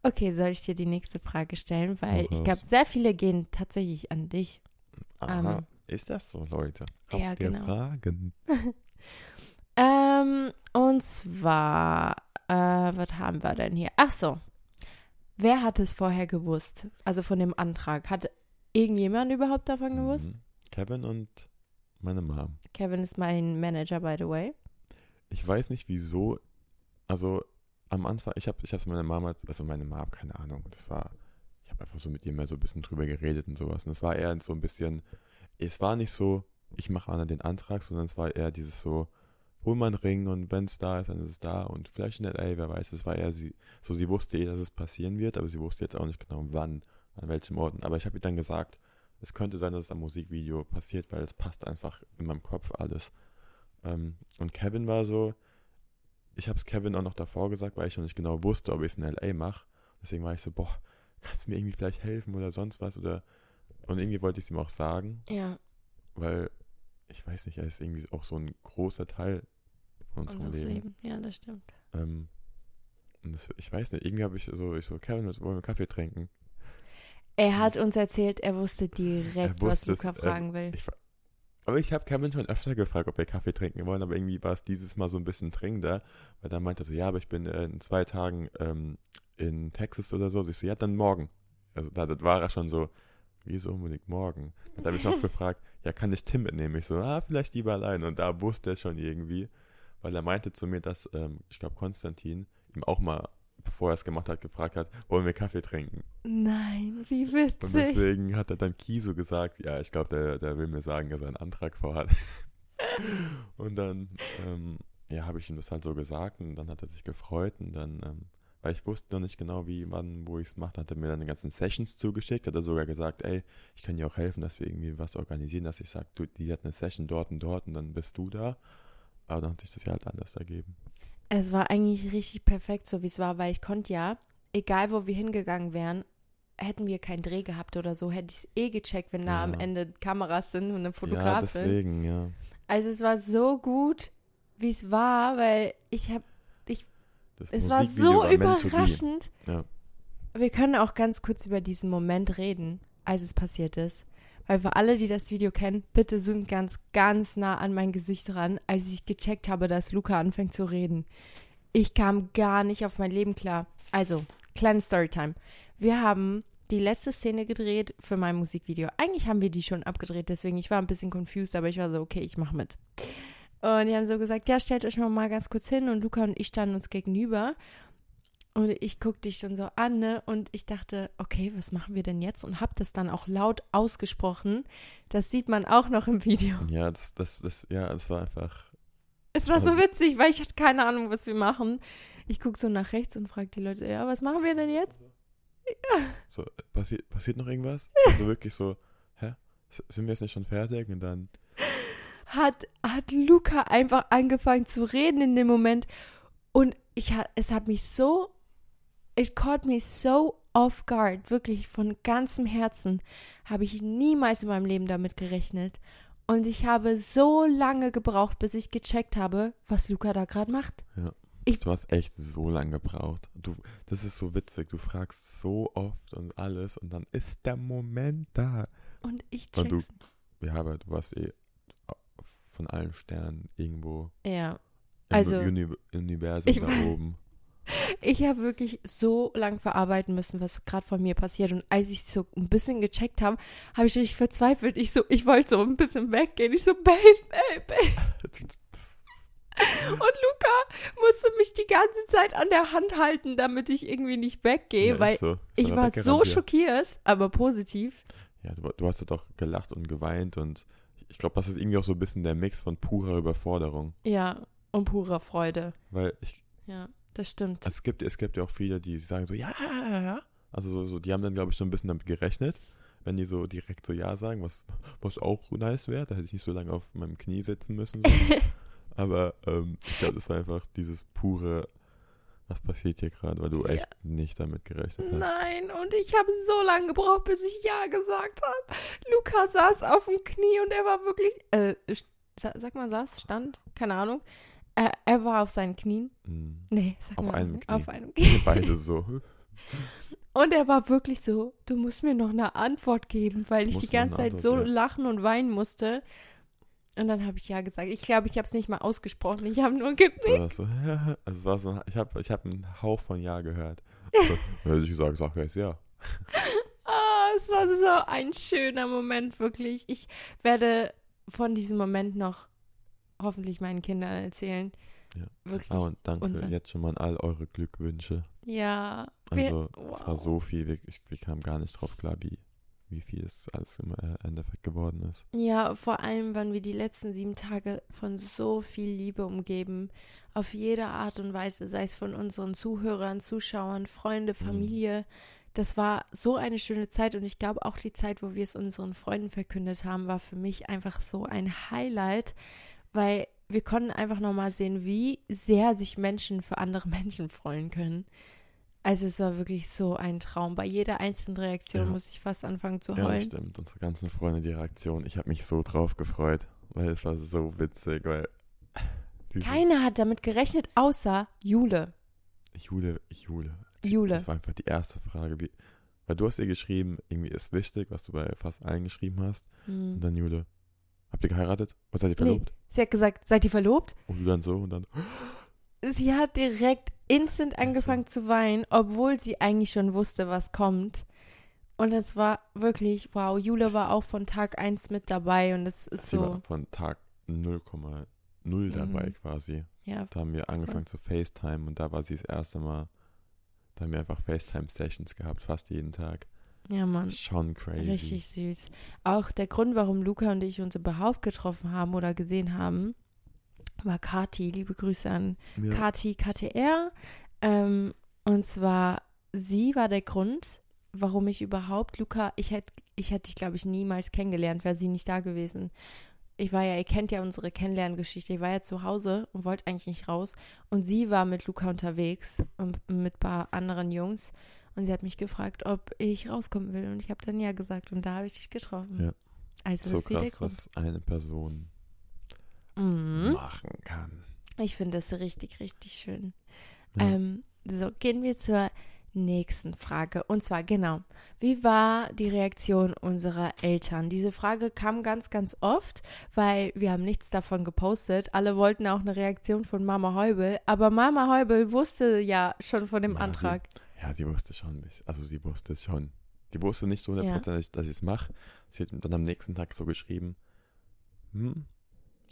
Okay, soll ich dir die nächste Frage stellen? Weil ich glaube, sehr viele gehen tatsächlich an dich. Aha, Ähm, ist das so, Leute? ja, Habt ihr genau. Fragen? [LAUGHS] Ähm, und zwar, äh, was haben wir denn hier? Ach so. Wer hat es vorher gewusst? Also von dem Antrag. Hat irgendjemand überhaupt davon gewusst? Mhm. Kevin und meine Mom. Kevin ist mein Manager, by the way. Ich weiß nicht wieso, also am Anfang, ich habe ich hab's meiner Mama, also meine Mom, keine Ahnung, das war, habe einfach so mit ihr mal so ein bisschen drüber geredet und sowas. Und es war eher so ein bisschen, es war nicht so, ich mache Anna den Antrag, sondern es war eher dieses so, hol mal einen Ring und wenn es da ist, dann ist es da und vielleicht in L.A., wer weiß, es war eher sie, so sie wusste eh, dass es passieren wird, aber sie wusste jetzt auch nicht genau wann, an welchem Ort. Aber ich habe ihr dann gesagt, es könnte sein, dass es am Musikvideo passiert, weil es passt einfach in meinem Kopf alles. Ähm, und Kevin war so, ich habe es Kevin auch noch davor gesagt, weil ich noch nicht genau wusste, ob ich es in L.A. mache. Deswegen war ich so, boah, kannst du mir irgendwie vielleicht helfen oder sonst was oder und irgendwie wollte ich es ihm auch sagen, Ja, weil ich weiß nicht, er ist irgendwie auch so ein großer Teil von unserem unseres Leben. Leben. Ja, das stimmt. Ähm, und das, ich weiß nicht, irgendwie habe ich so, ich so, Kevin, wollen wir Kaffee trinken? Er hat uns erzählt, er wusste direkt, Er was wusste es, Luca er- fragen will. Ich, aber ich habe Kevin schon öfter gefragt, ob wir Kaffee trinken wollen, aber irgendwie war es dieses Mal so ein bisschen dringender, weil dann meinte er so, ja, aber ich bin äh, in zwei Tagen ähm, in Texas oder so. Ich so, ja, dann morgen. Also da das war er schon so, wieso unbedingt morgen? Dann habe ich noch [LAUGHS] gefragt, ja, kann ich Tim mitnehmen? Ich so, ah, vielleicht lieber allein. Und da wusste er schon irgendwie, weil er meinte zu mir, dass, ähm, ich glaube, Konstantin ihm auch mal, bevor er es gemacht hat, gefragt hat, wollen wir Kaffee trinken? Nein, wie Und witzig. deswegen hat er dann Kiso gesagt, ja, ich glaube, der, der will mir sagen, dass er einen Antrag vorhat. [LAUGHS] und dann, ähm, ja, habe ich ihm das halt so gesagt und dann hat er sich gefreut und dann, ähm, weil ich wusste noch nicht genau, wie, wann, wo ich es mache, hat er mir dann die ganzen Sessions zugeschickt, hat er sogar gesagt, ey, ich kann dir auch helfen, dass wir irgendwie was organisieren, dass ich sage, du, die hat eine Session dort und dort und dann bist du da. Aber dann hat sich das ja halt anders ergeben. Es war eigentlich richtig perfekt, so wie es war, weil ich konnte ja, egal wo wir hingegangen wären, hätten wir keinen Dreh gehabt oder so, hätte ich es eh gecheckt, wenn da am Ja. Ende Kameras sind und eine Ja, Fotografin. deswegen, ja. also es war so gut, wie es war, weil ich habe, Das es war so überraschend. Ja. Wir können auch ganz kurz über diesen Moment reden, als es passiert ist. Weil für alle, die das Video kennen, bitte zoomt ganz, ganz nah an mein Gesicht ran, als ich gecheckt habe, dass Luca anfängt zu reden. Ich kam gar nicht auf mein Leben klar. Also, kleine Storytime. Wir haben die letzte Szene gedreht für mein Musikvideo. Eigentlich haben wir die schon abgedreht, deswegen ich war ein bisschen confused, aber ich war so, okay, ich mache mit. Und die haben so gesagt, ja, stellt euch mal, mal ganz kurz hin und Luca und ich standen uns gegenüber. Und ich guckte dich schon so an, ne? Und ich dachte, okay, was machen wir denn jetzt? Und hab das dann auch laut ausgesprochen. Das sieht man auch noch im Video. Ja, das, das, das, ja, das war einfach. Es war so Also- witzig, weil ich hatte keine Ahnung, was wir machen. Ich gucke so nach rechts und frage die Leute, ja, was machen wir denn jetzt? So, passiert, passiert noch irgendwas? Also wirklich so, hä? Sind wir jetzt nicht schon fertig? Und dann, Hat, hat Luca einfach angefangen zu reden in dem Moment. Und ich, es hat mich so, it caught me so off guard, wirklich von ganzem Herzen, habe ich niemals in meinem Leben damit gerechnet. Und ich habe so lange gebraucht, bis ich gecheckt habe, was Luca da gerade macht. Ich- du hast echt so lange gebraucht. Du, das ist so witzig. Du fragst so oft und alles und dann ist der Moment da. Und ich Und du- check's. Ja, aber du warst eh von allen Sternen irgendwo Ja. im Also, Uni Universum ich da weiß- oben. [LAUGHS] Ich habe wirklich so lang verarbeiten müssen, was gerade von mir passiert. Und als ich so ein bisschen gecheckt habe, habe ich richtig verzweifelt. Ich so, ich wollte so ein bisschen weggehen. Ich so, Babe, Babe, Babe. [LAUGHS] Und Luca musste mich die ganze Zeit an der Hand halten, damit ich irgendwie nicht weggehe, Ja, weil so. Ich er war so schockiert, aber positiv. Ja, du, du hast ja doch gelacht und geweint und ich glaube, das ist irgendwie auch so ein bisschen der Mix von purer Überforderung. Ja, und purer Freude. Weil ich, Ja, das stimmt. es gibt, es gibt ja auch viele, die sagen so, ja, ja, ja, ja. Also so, so die haben dann, glaube ich, so ein bisschen damit gerechnet, wenn die so direkt so Ja sagen, was, was auch nice wäre. Da hätte ich nicht so lange auf meinem Knie sitzen müssen. So. [LAUGHS] Aber ähm, ich glaube, das war einfach dieses pure, was passiert hier gerade, weil du Ja. echt nicht damit gerechnet hast. Nein, und ich habe so lange gebraucht, bis ich Ja gesagt habe. Luca saß auf dem Knie und er war wirklich, äh, sag mal, saß, stand, keine Ahnung. Er, er war auf seinen Knien. Mhm. Nee, sag Auf mal. einem Knie. Auf einem [LAUGHS] Knie. Beide so. Und er war wirklich so, du musst mir noch eine Antwort geben, weil ich die ganze Zeit so ja. lachen und weinen musste. Und dann habe ich Ja gesagt. Ich glaube, ich habe es nicht mal ausgesprochen. Ich habe nur genickt. So, [LAUGHS] also es war so, ich habe ich hab einen Hauch von Ja gehört. So, [LAUGHS] hätte ich gesagt, sag jetzt ja. [LAUGHS] Ah, es war so ein schöner Moment, wirklich. Ich werde von diesem Moment noch hoffentlich meinen Kindern erzählen. Ja. Wirklich. Ah, und danke unser- jetzt schon mal an all eure Glückwünsche. ja. wir- Also, es war wow. so viel, wir, ich, wir kamen gar nicht drauf klar, wie, wie viel es alles im äh, Endeffekt geworden ist. Ja, vor allem waren wir die letzten sieben Tage von so viel Liebe umgeben. Auf jede Art und Weise, sei es von unseren Zuhörern, Zuschauern, Freunde, Familie. Das war so eine schöne Zeit und ich glaube auch die Zeit, wo wir es unseren Freunden verkündet haben, war für mich einfach so ein Highlight, weil wir konnten einfach nochmal sehen, wie sehr sich Menschen für andere [LAUGHS] Menschen freuen können. Also es war wirklich so ein Traum. Bei jeder einzelnen Reaktion Ja. muss ich fast anfangen zu Ja, das heulen. stimmt. Unsere ganzen Freunde, die Reaktion. Ich habe mich so drauf gefreut, weil es war so witzig, weil. [LAUGHS] Keiner hat damit gerechnet, außer Jule. Jule, Jule. Jule. Das war einfach die erste Frage. Wie, weil du hast ihr geschrieben, irgendwie ist wichtig, was du bei fast allen geschrieben hast. Und Hm. dann Jule, habt ihr geheiratet? Oder seid ihr Nee. verlobt? Sie hat gesagt, seid ihr verlobt? Und du dann so und dann, Sie hat direkt instant Also. angefangen zu weinen, obwohl sie eigentlich schon wusste, was kommt. Und es war wirklich, wow, Jule war auch von Tag 1 mit dabei und es ist sie war so, von Tag 0,0 dabei Mhm. quasi. ja, Da haben wir angefangen zu FaceTime und da war sie das erste Mal. Da haben wir einfach FaceTime-Sessions gehabt, fast jeden Tag. ja, Mann. Schon crazy. Richtig süß. Auch der Grund, warum Luca und ich uns überhaupt getroffen haben oder gesehen haben, war Kati. Liebe Grüße an Ja. Kati KTR. Ähm, und zwar, sie war der Grund, warum ich überhaupt, Luca, ich hätte ich hätte dich, glaube ich, niemals kennengelernt, wäre sie nicht da gewesen. Ich war ja, ihr kennt ja unsere Kennenlerngeschichte. Ich war ja zu Hause und wollte eigentlich nicht raus. Und sie war mit Luca unterwegs und mit ein paar anderen Jungs. Und sie hat mich gefragt, ob ich rauskommen will. Und ich habe dann ja gesagt. Und da habe ich dich getroffen. Ja. Also so krass, was eine Person Mhm. machen kann. Ich finde das richtig, richtig schön. Ja. Ähm, so, gehen wir zur nächsten Frage. Und zwar, genau, wie war die Reaktion unserer Eltern? Diese Frage kam ganz, ganz oft, weil wir haben nichts davon gepostet. Alle wollten auch eine Reaktion von Mama Heubel, aber Mama Heubel wusste ja schon von dem Ja, Antrag. Ja, sie wusste schon. Also sie wusste es schon. Die wusste nicht so 100%, dass ich- dass ich es mache. Sie hat dann am nächsten Tag so geschrieben, hm,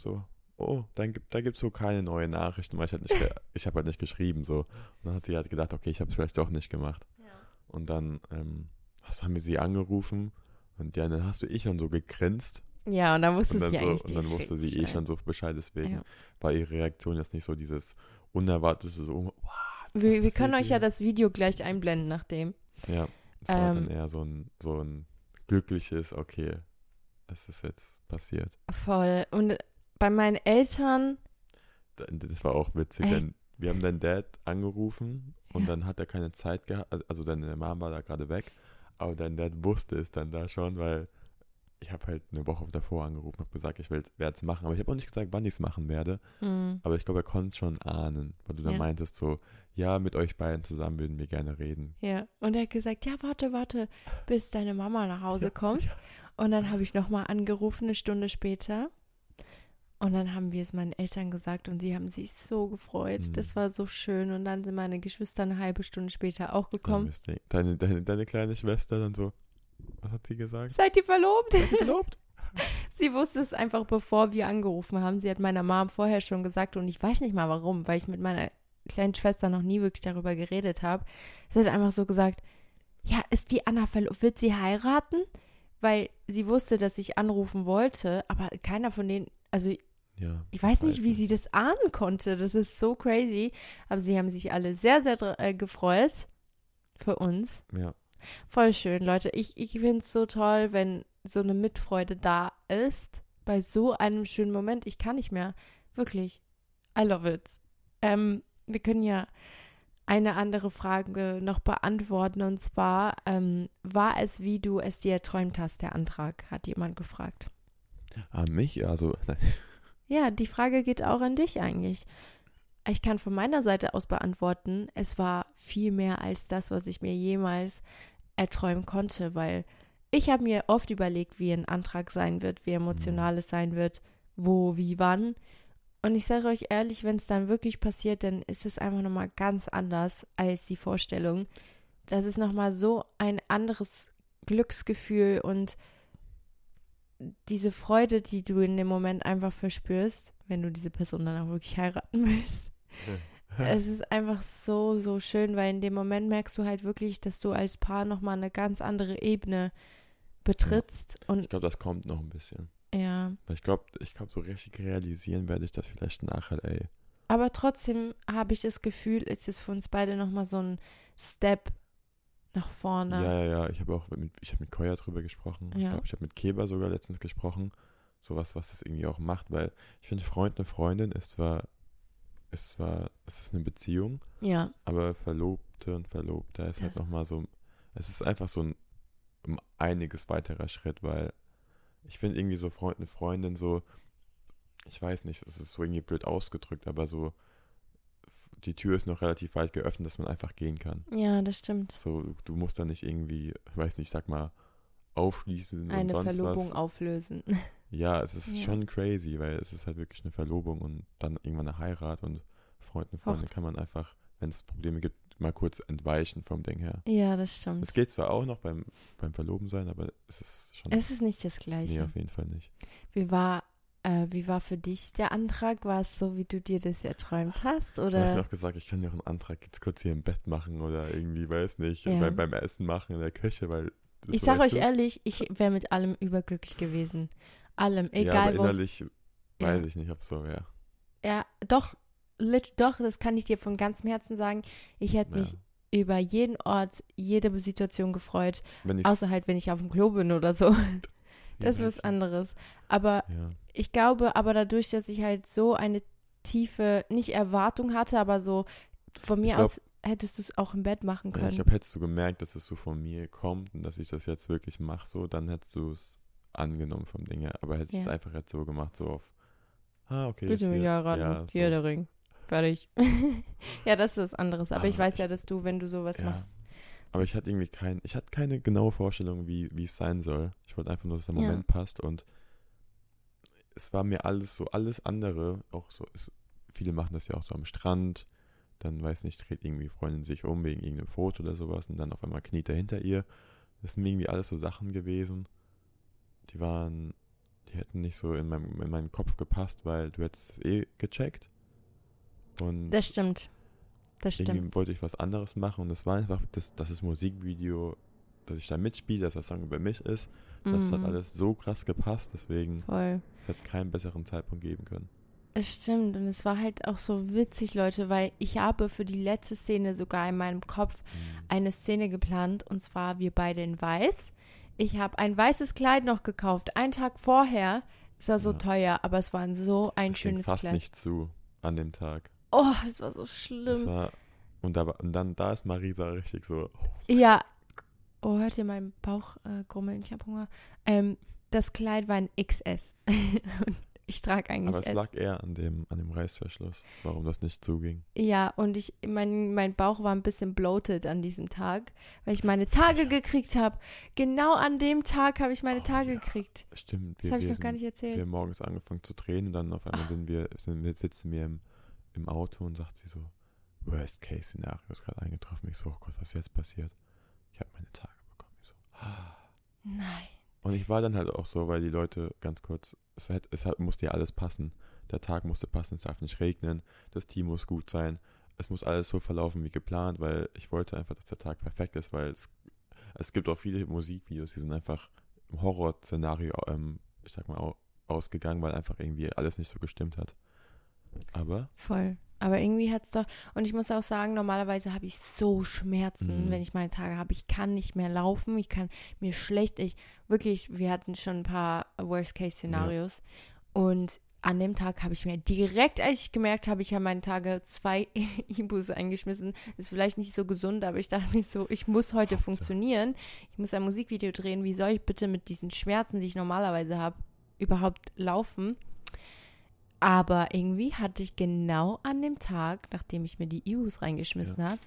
so, oh, dann gibt, da gibt es so keine neuen Nachrichten, weil ich halt nicht, [LAUGHS] ich habe halt nicht geschrieben, so. Und dann hat sie halt gedacht, okay, ich habe es vielleicht doch nicht gemacht. Und dann ähm, hast, haben wir sie angerufen und ja, dann hast du eh schon so gegrinst Ja, und dann wusste und dann, sie so, eigentlich und dann wusste sie eh schon so Bescheid, deswegen Ja. war ihre Reaktion jetzt nicht so dieses unerwartete, so, wow, Wir, wir können euch ja das Video gleich einblenden nach dem. Ja, es war Ähm, dann eher so ein, so ein glückliches, okay, es ist jetzt passiert. Voll. Und bei meinen Eltern, Da- Das war auch witzig, Ey. denn wir haben deinen Dad angerufen und Ja. dann hat er keine Zeit gehabt, also deine Mom war da gerade weg, aber dein Dad wusste es dann da schon, weil ich habe halt eine Woche davor angerufen, habe gesagt, ich werde es machen, aber ich habe auch nicht gesagt, wann ich es machen werde, hm, aber ich glaube, er konnte es schon ahnen, weil du dann Ja. meintest so, ja, mit euch beiden zusammen würden wir gerne reden. ja, und er hat gesagt, ja, warte, warte, bis deine Mama nach Hause kommt. Und dann habe ich nochmal angerufen, eine Stunde später. Und dann haben wir es meinen Eltern gesagt und sie haben sich so gefreut. Mhm. Das war so schön. Und dann sind meine Geschwister eine halbe Stunde später auch gekommen. Deine, deine, deine kleine Schwester dann so, was hat sie gesagt? Seid ihr verlobt? Seid ihr verlobt? [LAUGHS] Sie wusste es einfach, bevor wir angerufen haben. Sie hat meiner Mom vorher schon gesagt und ich weiß nicht mal warum, weil ich mit meiner kleinen Schwester noch nie wirklich darüber geredet habe. Sie hat einfach so gesagt, ja, ist die Anna verlobt? Wird sie heiraten? Weil sie wusste, dass ich anrufen wollte, aber keiner von denen, also Ja. ich weiß nicht, wie sie das ahnen konnte. Das ist so crazy. Aber sie haben sich alle sehr, sehr äh, gefreut für uns. Ja. Voll schön, Leute. Ich, ich finde es so toll, wenn so eine Mitfreude da ist. Bei so einem schönen Moment. Ich kann nicht mehr. Wirklich. I love it. Ähm, wir können ja eine andere Frage noch beantworten. Und zwar, ähm, war es, wie du es dir erträumt hast, der Antrag? Hat jemand gefragt. Ah, mich? Also, [LAUGHS] Ja, die Frage geht auch an dich eigentlich. Ich kann von meiner Seite aus beantworten, es war viel mehr als das, was ich mir jemals erträumen konnte, weil ich habe mir oft überlegt, wie ein Antrag sein wird, wie emotional es sein wird, wo, wie, wann. Und ich sage euch ehrlich, wenn es dann wirklich passiert, dann ist es einfach nochmal ganz anders als die Vorstellung. Das ist nochmal so ein anderes Glücksgefühl und diese Freude, die du in dem Moment einfach verspürst, wenn du diese Person dann auch wirklich heiraten [LAUGHS] willst. Es ist einfach so, so schön, weil in dem Moment merkst du halt wirklich, dass du als Paar nochmal eine ganz andere Ebene betrittst. ich Und glaube, das kommt noch ein bisschen. ja, Ich glaube, ich glaube, so richtig realisieren werde ich das vielleicht nachher, ey. aber trotzdem habe ich das Gefühl, es ist für uns beide nochmal so ein Step nach vorne. Ja, ja, ja. Ich habe auch mit, ich habe mit Koya drüber gesprochen. Ich Ja. glaube, ich habe mit Keber sogar letztens gesprochen. Sowas, was das irgendwie auch macht, weil ich finde, Freund und Freundin ist zwar, ist zwar, es ist eine Beziehung, Ja, aber Verlobte und Verlobter ist halt nochmal so, es ist einfach so ein um einiges weiterer Schritt, weil ich finde irgendwie so Freund und Freundin so, ich weiß nicht, es ist so irgendwie blöd ausgedrückt, aber so, die Tür ist noch relativ weit geöffnet, dass man einfach gehen kann. ja, das stimmt. So, du musst da nicht irgendwie, ich weiß nicht, sag mal, aufschließen und Eine sonst Verlobung was. auflösen. [LAUGHS] Ja, es ist Ja. schon crazy, weil es ist halt wirklich eine Verlobung und dann irgendwann eine Heirat und Freund und Freundin Hochzeit. kann man einfach, wenn es Probleme gibt, mal kurz entweichen vom Ding her. Ja, das stimmt. Es geht zwar auch noch beim, beim Verloben sein, aber es ist schon. Es ist nicht das nee, Gleiche. auf jeden Fall nicht. Wie war, äh, wie war für dich der Antrag? War es so, wie du dir das erträumt hast? Du hast mir Oder? auch gesagt, ich kann ja auch einen Antrag jetzt kurz hier im Bett machen oder irgendwie, weiß nicht, Ja. beim, beim Essen machen in der Küche, weil. Ich sag euch du? ehrlich, ich wäre mit allem überglücklich gewesen. Allem, ja, egal aber wo es innerlich Ja. weiß ich nicht, ob es so wäre. Ja, doch, lit, doch, das kann ich dir von ganzem Herzen sagen. Ich hätte mich Ja. über jeden Ort, jede Situation gefreut. Außer halt, wenn ich auf dem Klo bin oder so. [LAUGHS] Das ist was anderes. Aber Ja. ich glaube, aber dadurch, dass ich halt so eine tiefe, nicht Erwartung hatte, aber so von mir glaub- aus hättest du es auch im Bett machen Ja, ich können. glaube, hättest du gemerkt, dass es so von mir kommt und dass ich das jetzt wirklich mache, so, dann hättest du es angenommen vom Ding her. Aber hätte ich es Ja. einfach jetzt so gemacht, so auf, ah, okay. Bitte ist mich heiraten. Ja, so. Hier der Ring. Fertig. [LAUGHS] ja, das ist was anderes. Aber ich Aber weiß ja, ich- dass du, wenn du sowas Ja. machst. Aber ich hatte irgendwie kein, ich hatte keine genaue Vorstellung, wie, wie es sein soll. Ich wollte einfach nur, dass der Ja. Moment passt und es war mir alles so, alles andere, auch so, es, viele machen das ja auch so am Strand, dann weiß nicht, dreht irgendwie Freundin sich um wegen irgendeinem Foto oder sowas und dann auf einmal kniet er hinter ihr. Das sind irgendwie alles so Sachen gewesen, die waren, die hätten nicht so in, meinem, in meinen Kopf gepasst, weil du hättest es eh gecheckt. Und Das stimmt. Das irgendwie stimmt. wollte ich was anderes machen und es war einfach, das, das ist Musikvideo, dass ich da mitspiele, dass der Song über mich ist. Das hat Mhm. alles so krass gepasst, deswegen Voll. es hat keinen besseren Zeitpunkt geben können. Es stimmt. Und es war halt auch so witzig, Leute, weil ich habe für die letzte Szene sogar in meinem Kopf Mhm. eine Szene geplant. Und zwar wir beide in weiß. Ich habe ein weißes Kleid noch gekauft. Einen Tag vorher. Es war so Ja. teuer, aber es war so ein ging schönes fast Kleid. nicht zu an dem Tag. Oh, das war so schlimm. war, und, da, und dann, da ist Marisa richtig so, Ja. Oh, hört ihr meinen Bauch äh, grummeln? Ich habe Hunger. Ähm, das Kleid war ein XS. [LAUGHS] und ich trage eigentlich aber es S. lag eher an dem, an dem Reißverschluss, warum das nicht zuging. Ja, und ich, mein, mein Bauch war ein bisschen bloated an diesem Tag, weil ich meine Tage gekriegt habe. Genau an dem Tag habe ich meine Oh, Tage ja. gekriegt. Stimmt, Das habe ich noch gar nicht erzählt. wir haben morgens angefangen zu drehen und dann auf einmal sind wir, sind wir sitzen wir im, im Auto und sagt sie so, Worst Case Szenario ist gerade eingetroffen. Ich so, oh Gott, was ist jetzt passiert? Ich habe meine Tage bekommen. Ich so, ah. Nein. Und ich war dann halt auch so, weil die Leute ganz kurz, es, hat, es hat, musste ja alles passen. Der Tag musste passen, es darf nicht regnen, das Team muss gut sein. Es muss alles so verlaufen wie geplant, weil ich wollte einfach, dass der Tag perfekt ist, weil es, es gibt auch viele Musikvideos, die sind einfach im Horrorszenario, ähm, ich sag mal, au- ausgegangen, weil einfach irgendwie alles nicht so gestimmt hat. Aber Voll. Aber irgendwie hat es doch, und ich muss auch sagen, normalerweise habe ich so Schmerzen, Mhm. wenn ich meine Tage habe. Ich kann nicht mehr laufen, ich kann mir schlecht, ich wirklich, wir hatten schon ein paar Worst-Case-Szenarios. Und an dem Tag habe ich mir direkt, als ich gemerkt habe, ich habe meine Tage zwei [LAUGHS] Ibus eingeschmissen. Ist vielleicht nicht so gesund, aber ich dachte mir so, ich muss heute Hauptsache. funktionieren. Ich muss ein Musikvideo drehen. Wie soll ich bitte mit diesen Schmerzen, die ich normalerweise habe, überhaupt laufen? Aber irgendwie hatte ich genau an dem Tag, nachdem ich mir die Ibus reingeschmissen habe,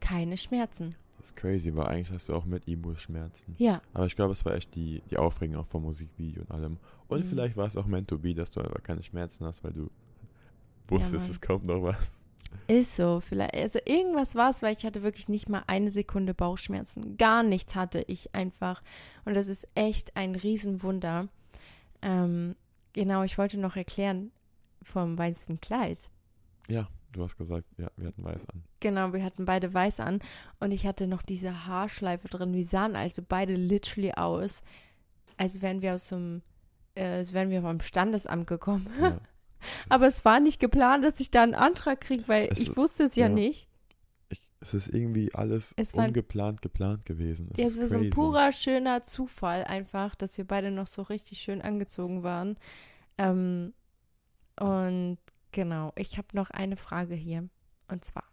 keine Schmerzen. das ist crazy, weil eigentlich hast du auch mit Ibus Schmerzen. Ja, Aber ich glaube, es war echt die, die Aufregung auch vom Musikvideo und allem. Und Mhm. vielleicht war es auch meant to be, dass du einfach keine Schmerzen hast, weil du [LAUGHS] wusstest, Mann. es kommt noch was. ist so. Vielleicht, also irgendwas war es, weil ich hatte wirklich nicht mal eine Sekunde Bauchschmerzen. Gar nichts hatte ich einfach. Und das ist echt ein Riesenwunder. Ähm, genau, ich wollte noch erklären vom weißen Kleid. Ja, du hast gesagt, ja, wir hatten weiß an. Genau, wir hatten beide weiß an und ich hatte noch diese Haarschleife drin. Wir sahen also beide literally aus, als wären wir aus so einem, äh, als wären wir vom Standesamt gekommen. Ja. [LAUGHS] Aber es war nicht geplant, dass ich da einen Antrag kriege, weil Es ich wusste es ja, ja. nicht. Ich, es ist irgendwie alles ungeplant geplant gewesen. Es Ja, es war so ein purer, schöner Zufall einfach, dass wir beide noch so richtig schön angezogen waren. Ähm, und genau, ich habe noch eine Frage hier. Und zwar,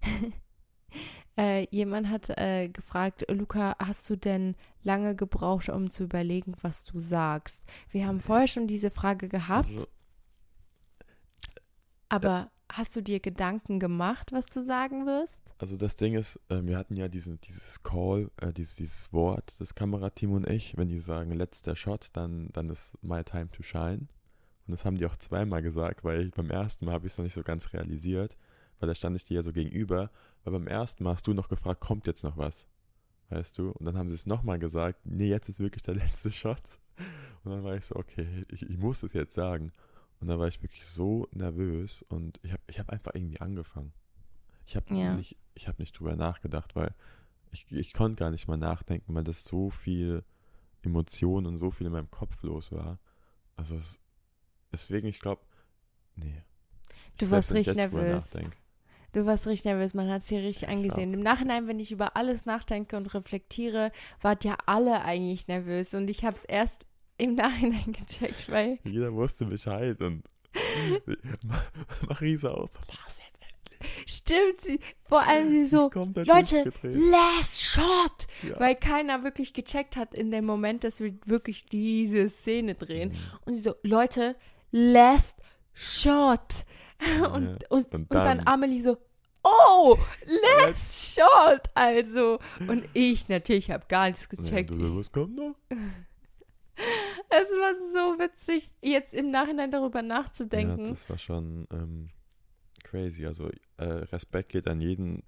[LAUGHS] äh, jemand hat äh, gefragt, Luca, hast du denn lange gebraucht, um zu überlegen, was du sagst? Wir haben vorher schon diese Frage gehabt, Also, aber hast du dir Gedanken gemacht, was du sagen wirst? also das Ding ist, äh, wir hatten ja diesen, dieses Call, äh, dieses, dieses Wort, das Kamerateam und ich, wenn die sagen, letzter Shot, dann, dann ist my time to shine. Und das haben die auch zweimal gesagt, weil beim ersten Mal habe ich es noch nicht so ganz realisiert, weil da stand ich dir ja so gegenüber. Weil beim ersten Mal hast du noch gefragt, kommt jetzt noch was? Weißt du? Und dann haben sie es nochmal gesagt, nee, jetzt ist wirklich der [LAUGHS] letzte Shot. Und dann war ich so, okay, ich, ich muss es jetzt sagen. Und dann war ich wirklich so nervös und ich habe ich hab einfach irgendwie angefangen. Ich habe Ja. nicht, ich hab nicht drüber nachgedacht, weil ich, ich konnte gar nicht mal nachdenken, weil das so viel Emotionen und so viel in meinem Kopf los war. Also es, deswegen, ich glaube, nee. Du Ich warst wenn ich richtig nervös. Du warst richtig nervös, man hat es hier richtig angesehen. Im Nachhinein, wenn ich über alles nachdenke und reflektiere, wart ja alle eigentlich nervös. Und ich habe es erst im [LAUGHS] Nachhinein gecheckt, weil Jeder wusste Bescheid und [LAUGHS] Marisa aus. Was jetzt endlich? stimmt sie, vor allem sie so, Leute, last shot, Ja. weil keiner wirklich gecheckt hat in dem Moment, dass wir wirklich diese Szene drehen. Mhm. Und sie so, Leute, last shot. Und, Ja. und, Und und dann dann- Amelie so, oh, last shot, also. Und ich natürlich habe gar nichts Ja, gecheckt. so, was kommt noch? [LAUGHS] Es war so witzig, jetzt im Nachhinein darüber nachzudenken. Ja, das war schon ähm, crazy. Also äh, Respekt geht an jeden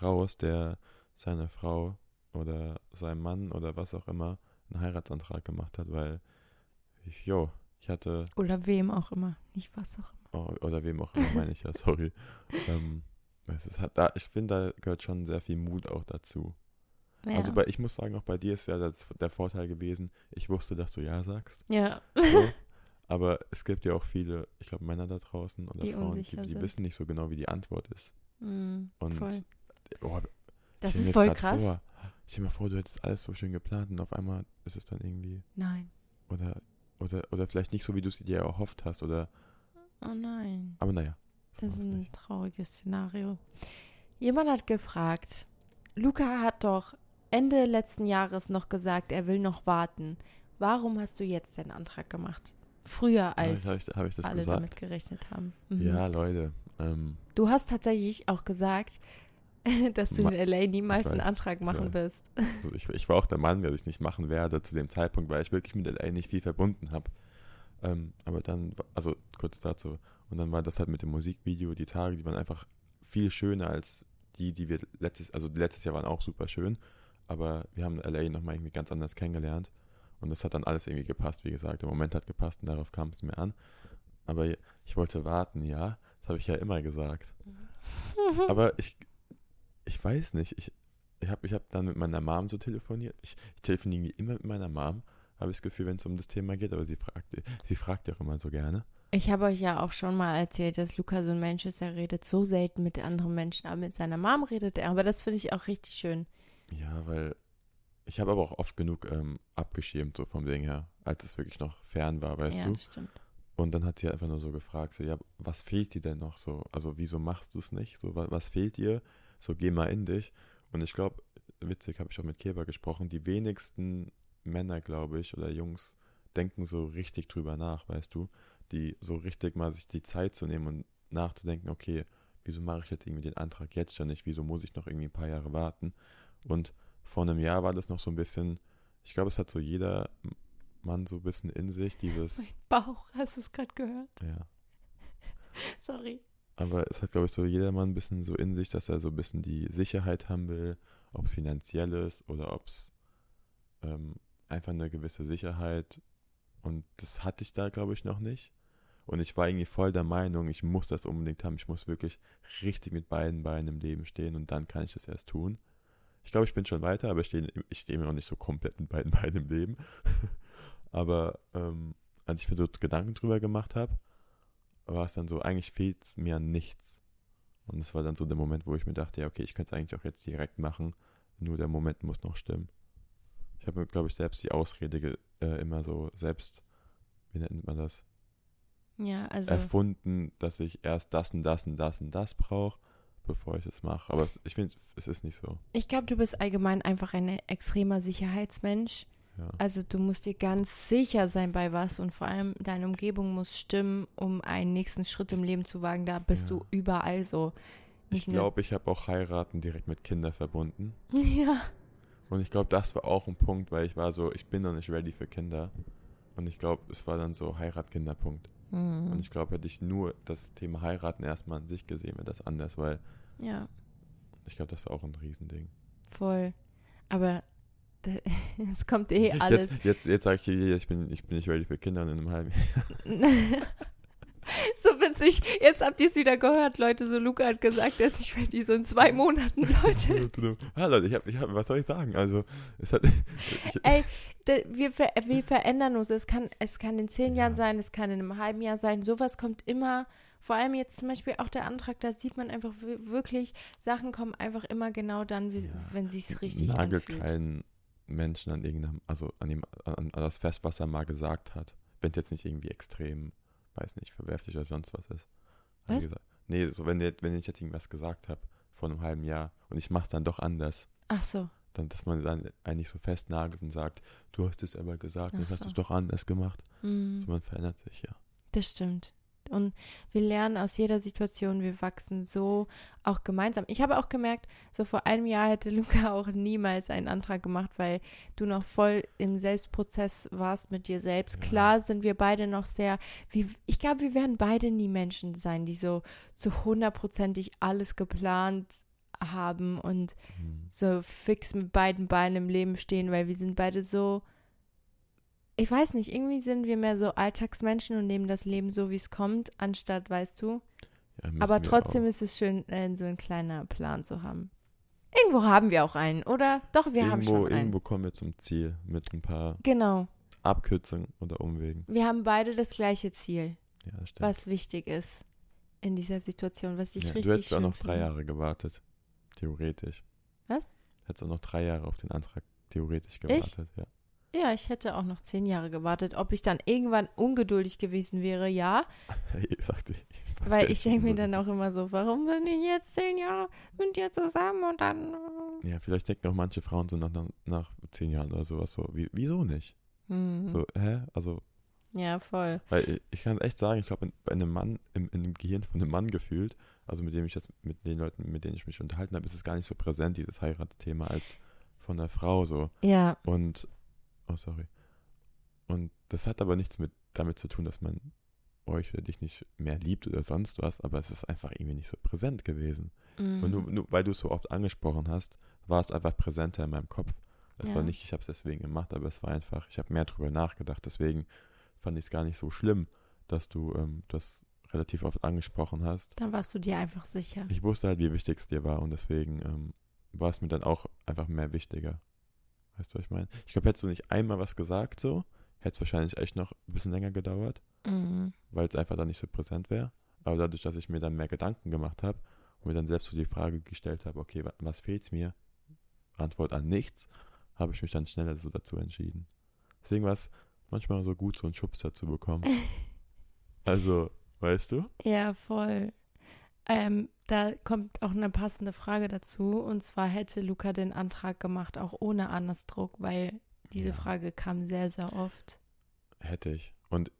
raus, der seiner Frau oder seinem Mann oder was auch immer einen Heiratsantrag gemacht hat, weil ich, jo, ich hatte. Oder wem auch immer, nicht was auch immer. Oh, oder wem auch immer, meine ich ja, sorry. [LAUGHS] ähm, es ist, hat, da, ich finde, da gehört schon sehr viel Mut auch dazu. Ja. Also bei, ich muss sagen, auch bei dir ist ja das, der Vorteil gewesen, ich wusste, dass du Ja sagst. ja. So. [LAUGHS] Aber es gibt ja auch viele, ich glaube, Männer da draußen oder Die Frauen, die, die wissen nicht so genau, wie die Antwort ist. Mm, Und voll. oh, Das stell mir ist voll krass. Vor, stell dir mal vor, du hättest alles so schön geplant und auf einmal ist es dann irgendwie, Nein. oder, oder, oder vielleicht nicht so, wie du es dir erhofft hast, oder, Oh nein. aber naja. Das ist ein nicht. trauriges Szenario. Jemand hat gefragt, Luca hat doch Ende letzten Jahres noch gesagt, er will noch warten. Warum hast du jetzt den Antrag gemacht? Früher als Habe ich, hab ich das alle gesagt? damit gerechnet haben. Mhm. Ja, Leute. Ähm, Du hast tatsächlich auch gesagt, [LAUGHS] dass du in LA niemals ich einen Antrag ich machen weiß. wirst. [LAUGHS] also ich, ich war auch der Mann, der ich nicht machen werde zu dem Zeitpunkt, weil ich wirklich mit LA nicht viel verbunden habe. Ähm, aber dann, also kurz dazu, und dann war das halt mit dem Musikvideo, die Tage, die waren einfach viel schöner als die, die wir letztes, also letztes Jahr waren auch super schön, aber wir haben LA nochmal irgendwie ganz anders kennengelernt und das hat dann alles irgendwie gepasst, wie gesagt, der Moment hat gepasst und darauf kam es mir an. Aber ich wollte warten, ja, das habe ich ja immer gesagt. Aber ich, ich weiß nicht. Ich, ich habe ich hab dann mit meiner Mom so telefoniert. Ich, ich telefoniere immer mit meiner Mom, habe ich das Gefühl, wenn es um das Thema geht. Aber sie fragt, sie fragt ja auch immer so gerne. Ich habe euch ja auch schon mal erzählt, dass Luca so ein Mensch ist, er redet so selten mit anderen Menschen, aber mit seiner Mom redet er. Aber das finde ich auch richtig schön. Ja, weil ich habe aber auch oft genug ähm, abgeschirmt, so vom Ding her, als es wirklich noch fern war, weißt ja, du. das stimmt. Und dann hat sie einfach nur so gefragt, so, ja, was fehlt dir denn noch so? Also, wieso machst du es nicht? So, was, was fehlt dir? So, geh mal in dich. Und ich glaube, witzig habe ich auch mit Keber gesprochen, die wenigsten Männer, glaube ich, oder Jungs denken so richtig drüber nach, weißt du? Die so richtig mal sich die Zeit zu nehmen und nachzudenken, okay, wieso mache ich jetzt irgendwie den Antrag jetzt schon nicht? Wieso muss ich noch irgendwie ein paar Jahre warten? Und vor einem Jahr war das noch so ein bisschen, ich glaube, es hat so jeder Mann so ein bisschen in sich, dieses, [LAUGHS] Bauch, hast du es gerade gehört? ja. Sorry. Aber es hat, glaube ich, so jeder Mann ein bisschen so in sich, dass er so ein bisschen die Sicherheit haben will, ob es finanziell ist oder ob es ähm, einfach eine gewisse Sicherheit. Und das hatte ich da, glaube ich, noch nicht. Und ich war irgendwie voll der Meinung, ich muss das unbedingt haben. Ich muss wirklich richtig mit beiden Beinen im Leben stehen und dann kann ich das erst tun. Ich glaube, ich bin schon weiter, aber ich stehe ich stehe mir noch nicht so komplett mit beiden Beinen im Leben. [LAUGHS] aber ähm, als ich mir so Gedanken drüber gemacht habe, war es dann so, eigentlich fehlt mir an nichts. Und es war dann so der Moment, wo ich mir dachte, ja, okay, ich könnte es eigentlich auch jetzt direkt machen, nur der Moment muss noch stimmen. Ich habe mir, glaube ich, selbst die Ausrede äh, immer so selbst, wie nennt man das, Ja, also erfunden, dass ich erst das und das und das und das brauche, bevor ich es mache. Aber es- ich finde, es ist nicht so. ich glaube, du bist allgemein einfach ein extremer Sicherheitsmensch. Ja. Also du musst dir ganz sicher sein bei was und vor allem deine Umgebung muss stimmen, um einen nächsten Schritt im Leben zu wagen. Da bist Ja. du überall so. Ich Nicht nur- glaube, ich habe auch heiraten direkt mit Kindern verbunden. [LAUGHS] Ja. Und ich glaube, das war auch ein Punkt, weil ich war so, ich bin noch nicht ready für Kinder. Und ich glaube, es war dann so Heirat-Kinderpunkt. Und Mhm. ich glaube, hätte ich nur das Thema heiraten erstmal an sich gesehen, wäre das anders, weil Ja, ich glaube, das war auch ein Riesending. voll. Aber [LAUGHS] es kommt eh alles. Jetzt, jetzt, jetzt sage ich dir, ich bin, ich bin nicht ready für Kinder in einem halben [LAUGHS] so witzig. Jetzt habt ihr es wieder gehört, Leute. So Luca hat gesagt, er ist nicht ready. So in zwei Monaten, [LAUGHS] Leute. Jahr. ah, Leute, ich hab, ich hab, was soll ich sagen? Also, es hat. Ey, wir, ver wir verändern uns. Es kann, es kann in zehn Ja. Jahren sein, es kann in einem halben Jahr sein. Sowas kommt immer. Vor allem jetzt zum Beispiel auch der Antrag, da sieht man einfach wir- wirklich, Sachen kommen einfach immer genau dann, wie, Ja. wenn sich's richtig nagel anfühlt. keinen Menschen an irgendeinem, also an, dem, an, an das fest, was er mal gesagt hat. Wenn es jetzt nicht irgendwie extrem, weiß nicht, verwerflich oder sonst was ist. Was? gesagt, nee, so wenn, der- wenn ich jetzt irgendwas gesagt habe vor einem halben Jahr und ich mache es dann doch anders, Ach so. dann, dass man dann eigentlich so festnagelt und sagt, du hast es aber gesagt, Ach jetzt hast so. du es doch anders gemacht. Hm, Also man verändert sich, ja. das stimmt. Und wir lernen aus jeder Situation, wir wachsen so auch gemeinsam. Ich habe auch gemerkt, so vor einem Jahr hätte [LAUGHS] Luca auch niemals einen Antrag gemacht, weil du noch voll im Selbstprozess warst mit dir selbst. Ja. Klar sind wir beide noch sehr, wie, ich glaube, wir werden beide nie Menschen sein, die so zu hundertprozentig alles geplant haben und Hm. so fix mit beiden Beinen im Leben stehen, weil wir sind beide so, ich weiß nicht, irgendwie sind wir mehr so Alltagsmenschen und nehmen das Leben so, wie es kommt, anstatt, weißt du. Ja, Aber trotzdem auch. ist es schön, äh, so ein kleiner Plan zu haben. Irgendwo haben wir auch einen, oder? Doch, wir haben irgendwo, schon einen. irgendwo kommen wir zum Ziel mit ein paar Genau. Abkürzungen oder Umwegen. Wir haben beide das gleiche Ziel, Ja, das stimmt. was wichtig ist in dieser Situation, was ich ja, richtig du hättest auch noch drei finde. Jahre gewartet. Theoretisch. Was? Hättest auch noch drei Jahre auf den Antrag theoretisch gewartet, ja. Ja, ich hätte auch noch zehn Jahre gewartet. Ob ich dann irgendwann ungeduldig gewesen wäre, ja. [LAUGHS] Ich sagte, ich Weil ich denke mir dann auch immer so, warum sind die jetzt zehn Jahre mit dir zusammen und dann. äh, Ja, vielleicht denken auch manche Frauen so nach, nach, zehn Jahren oder sowas so, wie, wieso nicht? Hm. So, hä? Also, Ja, voll. weil ich, ich kann echt sagen, ich glaube, bei einem Mann, im, in dem Gehirn von einem Mann gefühlt, also mit dem ich jetzt, mit den Leuten, mit denen ich mich unterhalten habe, ist es gar nicht so präsent, dieses Heiratsthema, als von der Frau so. Ja, Und, oh sorry. Und das hat aber nichts mit damit zu tun, dass man euch oder dich nicht mehr liebt oder sonst was, aber es ist einfach irgendwie nicht so präsent gewesen. mhm. Und nur, nur weil du es so oft angesprochen hast, war es einfach präsenter in meinem Kopf. Es Ja. war nicht, ich habe es deswegen gemacht, aber es war einfach, ich habe mehr drüber nachgedacht. Deswegen fand ich es gar nicht so schlimm, dass du ähm, das relativ oft angesprochen hast. dann warst du dir einfach sicher. Ich wusste halt, wie wichtig es dir war und deswegen ähm, war es mir dann auch einfach mehr wichtiger. Weißt du, was ich meine? Ich glaube, hättest du nicht einmal was gesagt so, hätte es wahrscheinlich echt noch ein bisschen länger gedauert, Mhm. weil es einfach dann nicht so präsent wäre. Aber dadurch, dass ich mir dann mehr Gedanken gemacht habe und mir dann selbst so die Frage gestellt habe, okay, wa- was fehlt mir? Antwort an nichts, habe ich mich dann schneller so dazu entschieden. Deswegen war es manchmal so gut, so einen Schubser zu bekommen. [LAUGHS] Also, weißt du? Ja, voll. Ähm, da kommt auch eine passende Frage dazu. Und zwar hätte Luca den Antrag gemacht, auch ohne Annas Druck, weil diese Ja. Frage kam sehr, sehr oft. Hätte ich. Und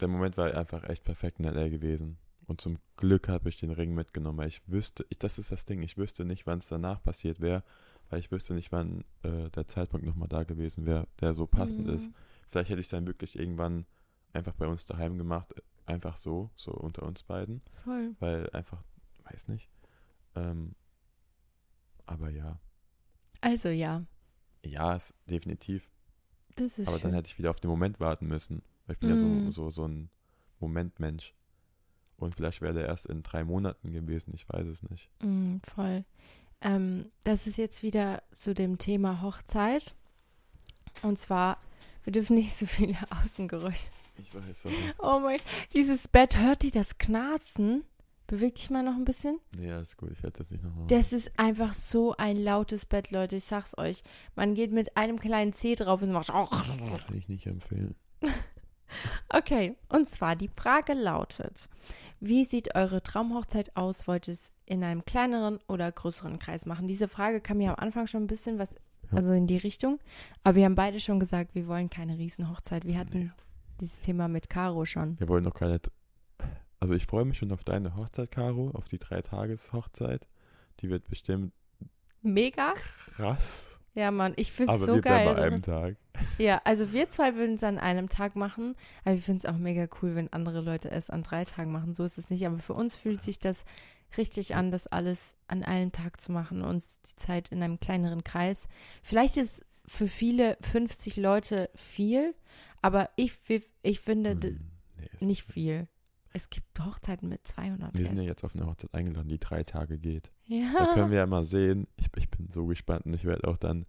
der Moment war einfach echt perfekt in LA gewesen. Und zum Glück habe ich den Ring mitgenommen, weil ich wüsste, ich, das ist das Ding, ich wüsste nicht, wann es danach passiert wäre, weil ich wüsste nicht, wann äh, der Zeitpunkt nochmal da gewesen wäre, der so passend Mhm. ist. Vielleicht hätte ich es dann wirklich irgendwann einfach bei uns daheim gemacht, einfach so, so unter uns beiden, Voll. weil einfach, weiß nicht. Ähm, aber ja, Also ja, ja, ist definitiv. das ist Aber schön. dann hätte ich wieder auf den Moment warten müssen. Weil ich bin ja Mhm. so, so, so ein Momentmensch. Und vielleicht wäre der erst in drei Monaten gewesen, ich weiß es nicht. Mm, voll. Ähm, das ist jetzt wieder zu dem Thema Hochzeit. Und zwar, wir dürfen nicht so viele [LAUGHS] Außengeräusche. Ich weiß es Oh mein, dieses Bett, hört ihr das Knarzen? Beweg dich mal noch ein bisschen. Ja, ist gut, ich werde das nicht nochmal. Das ist einfach so ein lautes Bett, Leute. Ich sag's euch. Man geht mit einem kleinen Zeh drauf und macht. Kann ich nicht empfehlen. [LAUGHS] Okay, und zwar die Frage lautet: Wie sieht eure Traumhochzeit aus? Wollt ihr es in einem kleineren oder größeren Kreis machen? Diese Frage kam mir am Anfang schon ein bisschen was, Ja. also in die Richtung. Aber wir haben beide schon gesagt, wir wollen keine Riesenhochzeit. Wir hatten Nee. Dieses Thema mit Caro schon. Wir wollen noch keine. Also ich freue mich schon auf deine Hochzeit, Caro, auf die Drei-Tages-Hochzeit. Die wird bestimmt Mega? krass. Ja, Mann, ich find's Aber so wir geil. bei einem Tag. Ja, also wir zwei würden es an einem Tag machen, aber ich finde es auch mega cool, wenn andere Leute es an drei Tagen machen. So ist es nicht, aber für uns fühlt sich das richtig an, das alles an einem Tag zu machen, uns die Zeit in einem kleineren Kreis. Vielleicht ist für viele 50 Leute viel, aber ich, ich finde Hm, nee, nicht viel. Es gibt Hochzeiten mit 200 Wir sind ja jetzt auf eine Hochzeit eingeladen, die drei Tage geht. Ja. Da können wir ja mal sehen. Ich, ich bin so gespannt und ich werde auch dann,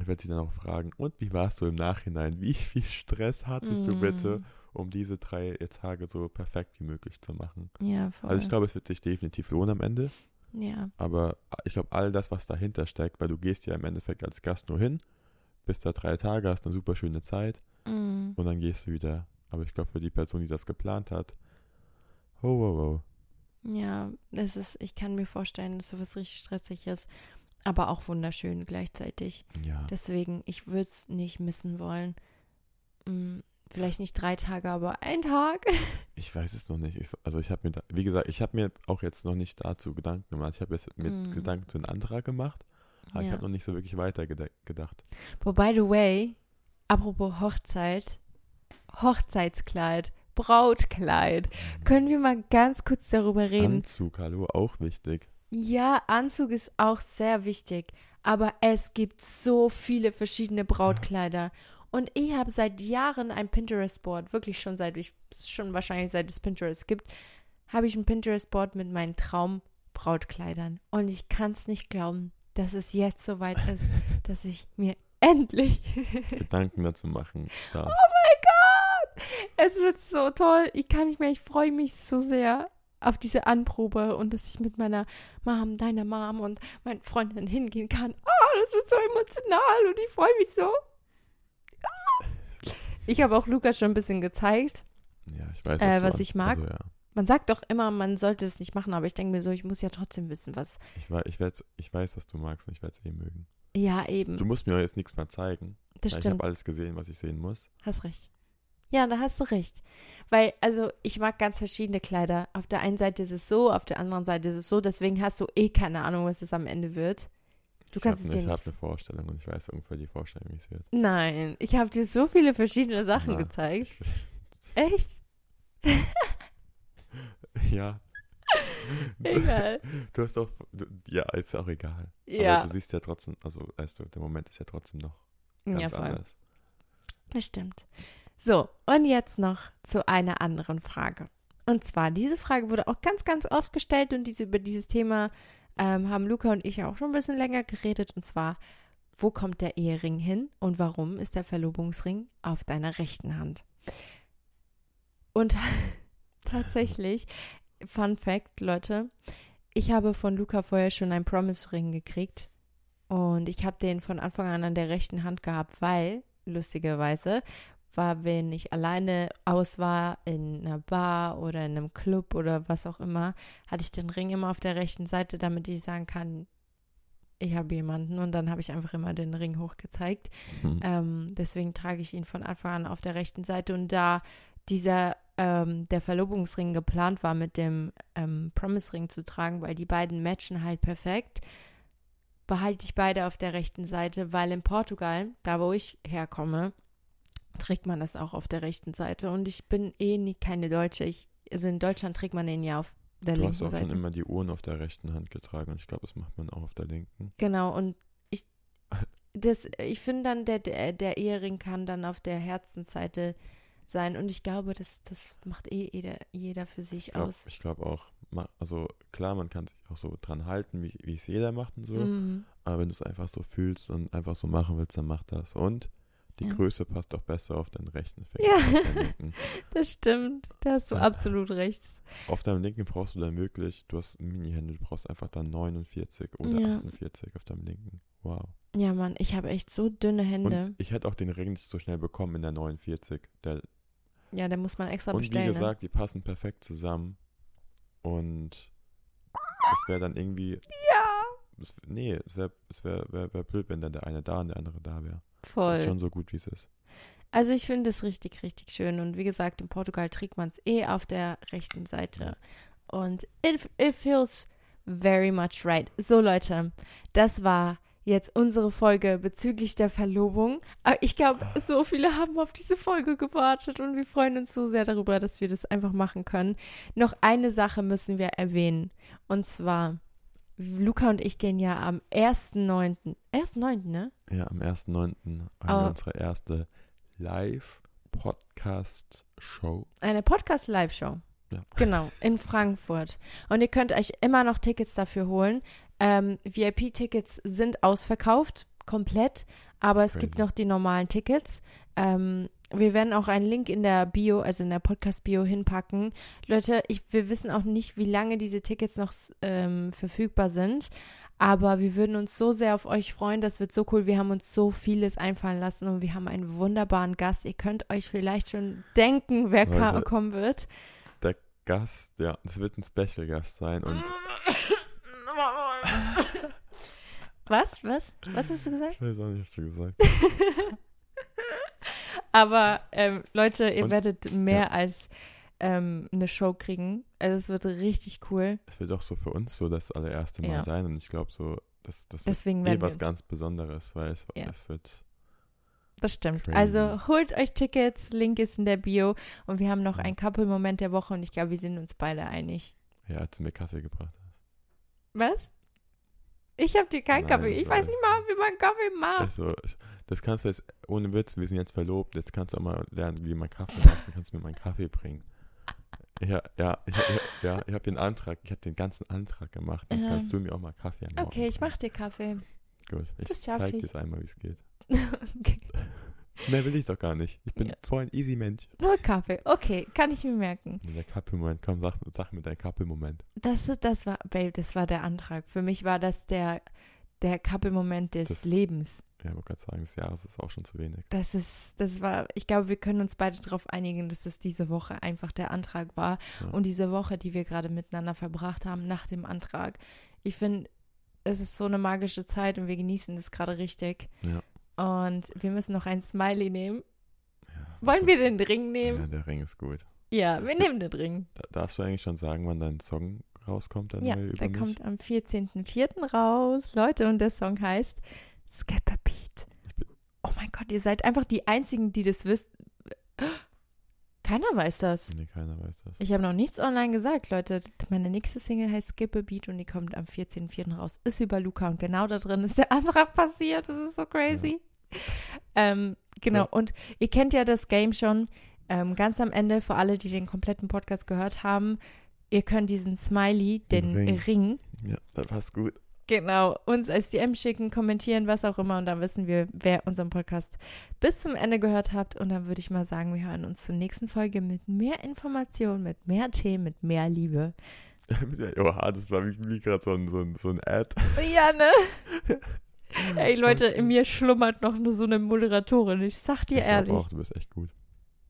ich werde sie dann auch fragen, und wie war es so im Nachhinein? Wie viel Stress hattest du bitte, Mm, um diese drei Tage so perfekt wie möglich zu machen? Ja, voll. Also ich glaube, es wird sich definitiv lohnen am Ende, ja. aber ich glaube, all das, was dahinter steckt, weil du gehst ja im Endeffekt als Gast nur hin, bist da drei Tage, hast eine super schöne Zeit Mm. und dann gehst du wieder. Aber ich glaube, für die Person, die das geplant hat, oh, oh, oh. Ja, das ist, ich kann mir vorstellen, dass sowas richtig stressig ist, aber auch wunderschön gleichzeitig. Ja. Deswegen, ich würde es nicht missen wollen. Mm, Vielleicht nicht drei Tage, aber ein Tag. [LAUGHS] Ich weiß es noch nicht. Ich, also ich habe mir, da, wie gesagt, ich habe mir auch jetzt noch nicht dazu Gedanken gemacht. Ich habe jetzt mit Mm. Gedanken zu einem Antrag gemacht, aber ich Ja. habe noch nicht so wirklich weiter geda- gedacht. But by the way, apropos Hochzeit, Hochzeitskleid, Brautkleid. Können wir mal ganz kurz darüber reden? Anzug, hallo, auch wichtig. Ja, Anzug ist auch sehr wichtig, aber es gibt so viele verschiedene Brautkleider. Und ich habe seit Jahren ein Pinterest-Board, wirklich schon seit ich, schon wahrscheinlich seit es Pinterest gibt, habe ich ein Pinterest-Board mit meinen Traum-Brautkleidern. Und ich kann es nicht glauben, dass es jetzt soweit ist, [LAUGHS] dass ich mir endlich [LAUGHS] Gedanken dazu machen darfst. Oh mein Gott! Es wird so toll. Ich kann nicht mehr. Ich freue mich so sehr auf diese Anprobe und dass ich mit meiner Mom, deiner Mom und meinen Freundinnen hingehen kann. Oh, das wird so emotional und ich freue mich so. Ich habe auch Lukas schon ein bisschen gezeigt. Ja, ich weiß, Äh, du was an- ich mag? Also, ja. Man sagt doch immer, man sollte es nicht machen, aber ich denke mir so, ich muss ja trotzdem wissen, was. Ich, wei- ich, werd's- ich weiß, was du magst und ich werde es eh mögen. Ja, eben. Du musst mir jetzt nichts mehr zeigen. das weil ich stimmt. habe alles gesehen, was ich sehen muss. Hast recht. Ja, da hast du recht. Weil, also, ich mag ganz verschiedene Kleider. Auf der einen Seite ist es so, auf der anderen Seite ist es so. Deswegen hast du eh keine Ahnung, was es am Ende wird. Du ich kannst es ne, dir Ich habe eine Vorstellung und ich weiß ungefähr die Vorstellung, wie es wird. Nein, ich habe dir so viele verschiedene Sachen Na, gezeigt. [LAUGHS] Echt? [LAUGHS] ja. Egal. Du hast auch, du, ja, ist ja auch egal. Ja. Aber du siehst ja trotzdem, also weißt du, der Moment ist ja trotzdem noch ja, ganz voll. anders. Das stimmt. So, und jetzt noch zu einer anderen Frage. Und zwar, diese Frage wurde auch ganz, ganz oft gestellt und diese, über dieses Thema ähm, haben Luca und ich auch schon ein bisschen länger geredet. Und zwar, wo kommt der Ehering hin und warum ist der Verlobungsring auf deiner rechten Hand? Und [LAUGHS] tatsächlich, Fun Fact, Leute, ich habe von Luca vorher schon einen Promise-Ring gekriegt und ich habe den von Anfang an an der rechten Hand gehabt, weil, lustigerweise, war, wenn ich alleine aus war in einer Bar oder in einem Club oder was auch immer, hatte ich den Ring immer auf der rechten Seite, damit ich sagen kann, ich habe jemanden und dann habe ich einfach immer den Ring hochgezeigt. Hm. Ähm, deswegen trage ich ihn von Anfang an auf der rechten Seite. Und da dieser, ähm, der Verlobungsring geplant war, mit dem ähm, Promise-Ring zu tragen, weil die beiden matchen halt perfekt, behalte ich beide auf der rechten Seite, weil in Portugal, da wo ich herkomme, trägt man das auch auf der rechten Seite. Und ich bin eh nie keine Deutsche. Ich, also in Deutschland trägt man den ja auf der Du hast linken auch Seite. schon immer die Uhren auf der rechten Hand getragen und ich glaube, das macht man auch auf der linken. Genau, und ich, [LAUGHS] das, ich finde dann, der, der, der Ehering kann dann auf der Herzensseite sein. Und ich glaube, das, das macht eh jeder, jeder für sich Ich glaube aus. glaub auch, ma- also klar, man kann sich auch so dran halten, wie wie es jeder macht und so. Mhm. Aber wenn du es einfach so fühlst und einfach so machen willst, dann mach das. Und die Ja. Größe passt auch besser auf deinen rechten Finger. Ja. [LAUGHS] Das stimmt. Da hast du Ja. absolut recht. Auf deinem linken brauchst du dann wirklich, du hast einen Mini-Händel, du brauchst einfach dann 49 oder Ja. 48 auf deinem linken. Wow. Ja, Mann, ich habe echt so dünne Hände. Und ich hätte auch den Ring nicht so schnell bekommen in der 49. Der, ja, da muss man extra und wie bestellen. ne? gesagt, die passen perfekt zusammen. Und es wäre dann irgendwie, ne? Ja, es, nee, es wäre es wär, wär, wär blöd, wenn dann der eine da und der andere da wäre. Ist voll. schon so gut, wie es ist. Also ich finde es richtig, richtig schön. Und wie gesagt, in Portugal trägt man es eh auf der rechten Seite. Und it, it feels very much right. So Leute, das war jetzt unsere Folge bezüglich der Verlobung. Aber ich glaube, so viele haben auf diese Folge gewartet und wir freuen uns so sehr darüber, dass wir das einfach machen können. Noch eine Sache müssen wir erwähnen. Und zwar, Luca und ich gehen ja am 1.9. 1.9., ne? Ja, am 1.9. haben wir unsere erste Live-Podcast-Show. Eine Podcast-Live-Show. Ja. Genau, in [LAUGHS] Frankfurt. Und ihr könnt euch immer noch Tickets dafür holen. Ähm, VIP-Tickets sind ausverkauft, komplett, aber es gibt Crazy. noch die normalen Tickets. Ähm, wir werden auch einen Link in der Bio, also in der Podcast-Bio hinpacken. Leute, ich, wir wissen auch nicht, wie lange diese Tickets noch ähm, verfügbar sind. Aber wir würden uns so sehr auf euch freuen. Das wird so cool. Wir haben uns so vieles einfallen lassen und wir haben einen wunderbaren Gast. Ihr könnt euch vielleicht schon denken, wer Leute. kommen wird. Der Gast, ja, das wird ein Special-Gast sein und [LAUGHS] Was? Was? Was hast du gesagt? ich weiß auch nicht, was du gesagt [LAUGHS] Aber ähm, Leute, ihr Und- werdet mehr ja. als ähm, eine Show kriegen. Also es wird richtig cool. Es wird auch so für uns so das allererste Mal Ja. sein und ich glaube so, das, das wird Deswegen eh werden wir was ganz Besonderes, weil es, Ja. es wird Das stimmt. crazy. Also holt euch Tickets, Link ist in der Bio und wir haben noch Ja. einen Couple-Moment der Woche und ich glaube, wir sind uns beide einig. ja, als du mir Kaffee gebracht hast. Was? Ich habe dir keinen Nein, Kaffee. ich Ich weiß weiß. nicht mal, wie man Kaffee macht. Also, das kannst du jetzt, ohne Witz, wir sind jetzt verlobt, jetzt kannst du auch mal lernen, wie man Kaffee [LAUGHS] macht, dann kannst du mir meinen Kaffee bringen. Ja, ja, ich, ja, ich habe den Antrag, ich habe den ganzen Antrag gemacht, jetzt Ja. kannst du mir auch mal Kaffee am Morgen Okay, ich bringen. mach dir Kaffee. Gut, ich das schaff zeig ich. dir jetzt einmal, wie es geht. [LAUGHS] okay. Mehr will ich doch gar nicht. Ich bin Ja. so ein easy Mensch. Nur Kaffee. Okay, kann ich mir merken. Der Kappelmoment, komm, sag, sag mir deinen Kappelmoment. Das, das war, Babe, das war der Antrag. Für mich war das der, der Couple-Moment des Das- Lebens. Ja, ich wollte gerade sagen, das Jahr ist auch schon zu wenig. Das ist, das war, ich glaube, wir können uns beide darauf einigen, dass das diese Woche einfach der Antrag war. Ja. Und diese Woche, die wir gerade miteinander verbracht haben, nach dem Antrag. Ich finde, es ist so eine magische Zeit und wir genießen das gerade richtig. Ja. Und wir müssen noch ein Smiley nehmen. Ja, Wollen wir den Ring Ja, nehmen? der Ring ist gut. Ja, wir nehmen den Ring. Da, darfst du eigentlich schon sagen, wann dein Song rauskommt, der Ja, der mich? kommt am 14.04. raus. Leute, und der Song heißt Skip a Beat. Oh mein Gott, ihr seid einfach die Einzigen, die das wisst. [GASPS] Keiner weiß das. Nee, keiner weiß das. Ich habe noch nichts online gesagt, Leute. Meine nächste Single heißt Skip a Beat und die kommt am 14.04. raus. Ist über Luca und genau da drin ist der [LAUGHS] Antrag passiert. Das ist so crazy. [LAUGHS] Ähm, genau, Ja. und ihr kennt ja das Game schon. Ähm, ganz am Ende, für alle, die den kompletten Podcast gehört haben, ihr könnt diesen Smiley, den, Ring. Ring Ja, das passt gut. Genau, uns als DM schicken, kommentieren, was auch immer. Und dann wissen wir, wer unseren Podcast bis zum Ende gehört habt. Und dann würde ich mal sagen, wir hören uns zur nächsten Folge mit mehr Informationen, mit mehr Themen, mit mehr Liebe. [LAUGHS] Oha, das war wie, wie gerade so ein, so, ein, so ein Ad. Ja, ne? [LAUGHS] Ey, Leute, in mir schlummert noch nur so eine Moderatorin. Ich sag dir ich ehrlich. auch, du bist echt gut.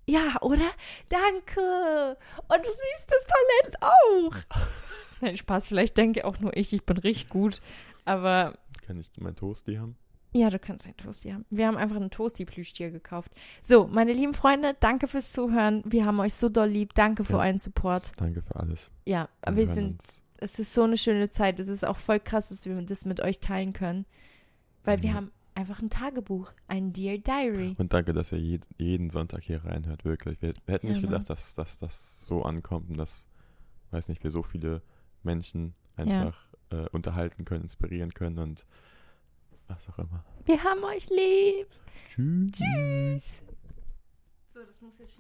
Ja, oder? Danke. Und du siehst das Talent auch. [LAUGHS] Nein, Spaß, vielleicht denke auch nur ich, ich bin richtig gut. Aber Kann ich mein Toasty haben? Ja, du kannst ein Toasty haben. Wir haben einfach ein Toasty-Plüschtier gekauft. So, meine lieben Freunde, danke fürs Zuhören. Wir haben euch so doll lieb. Danke für Ja. euren Support. Danke für alles. Ja, wir hören sind, uns. es ist so eine schöne Zeit. Es ist auch voll krass, dass wir das mit euch teilen können. Weil wir Ja. haben einfach ein Tagebuch, ein Dear Diary. Und danke, dass ihr jed, jeden Sonntag hier reinhört, wirklich. Wir, wir hätten Ja, nicht Mann. gedacht, dass, dass das so ankommt und dass, weiß nicht, wir so viele Menschen einfach äh, unterhalten können, inspirieren können und was auch immer. Wir haben euch lieb. Tschüss. Tschüss. So, das muss jetzt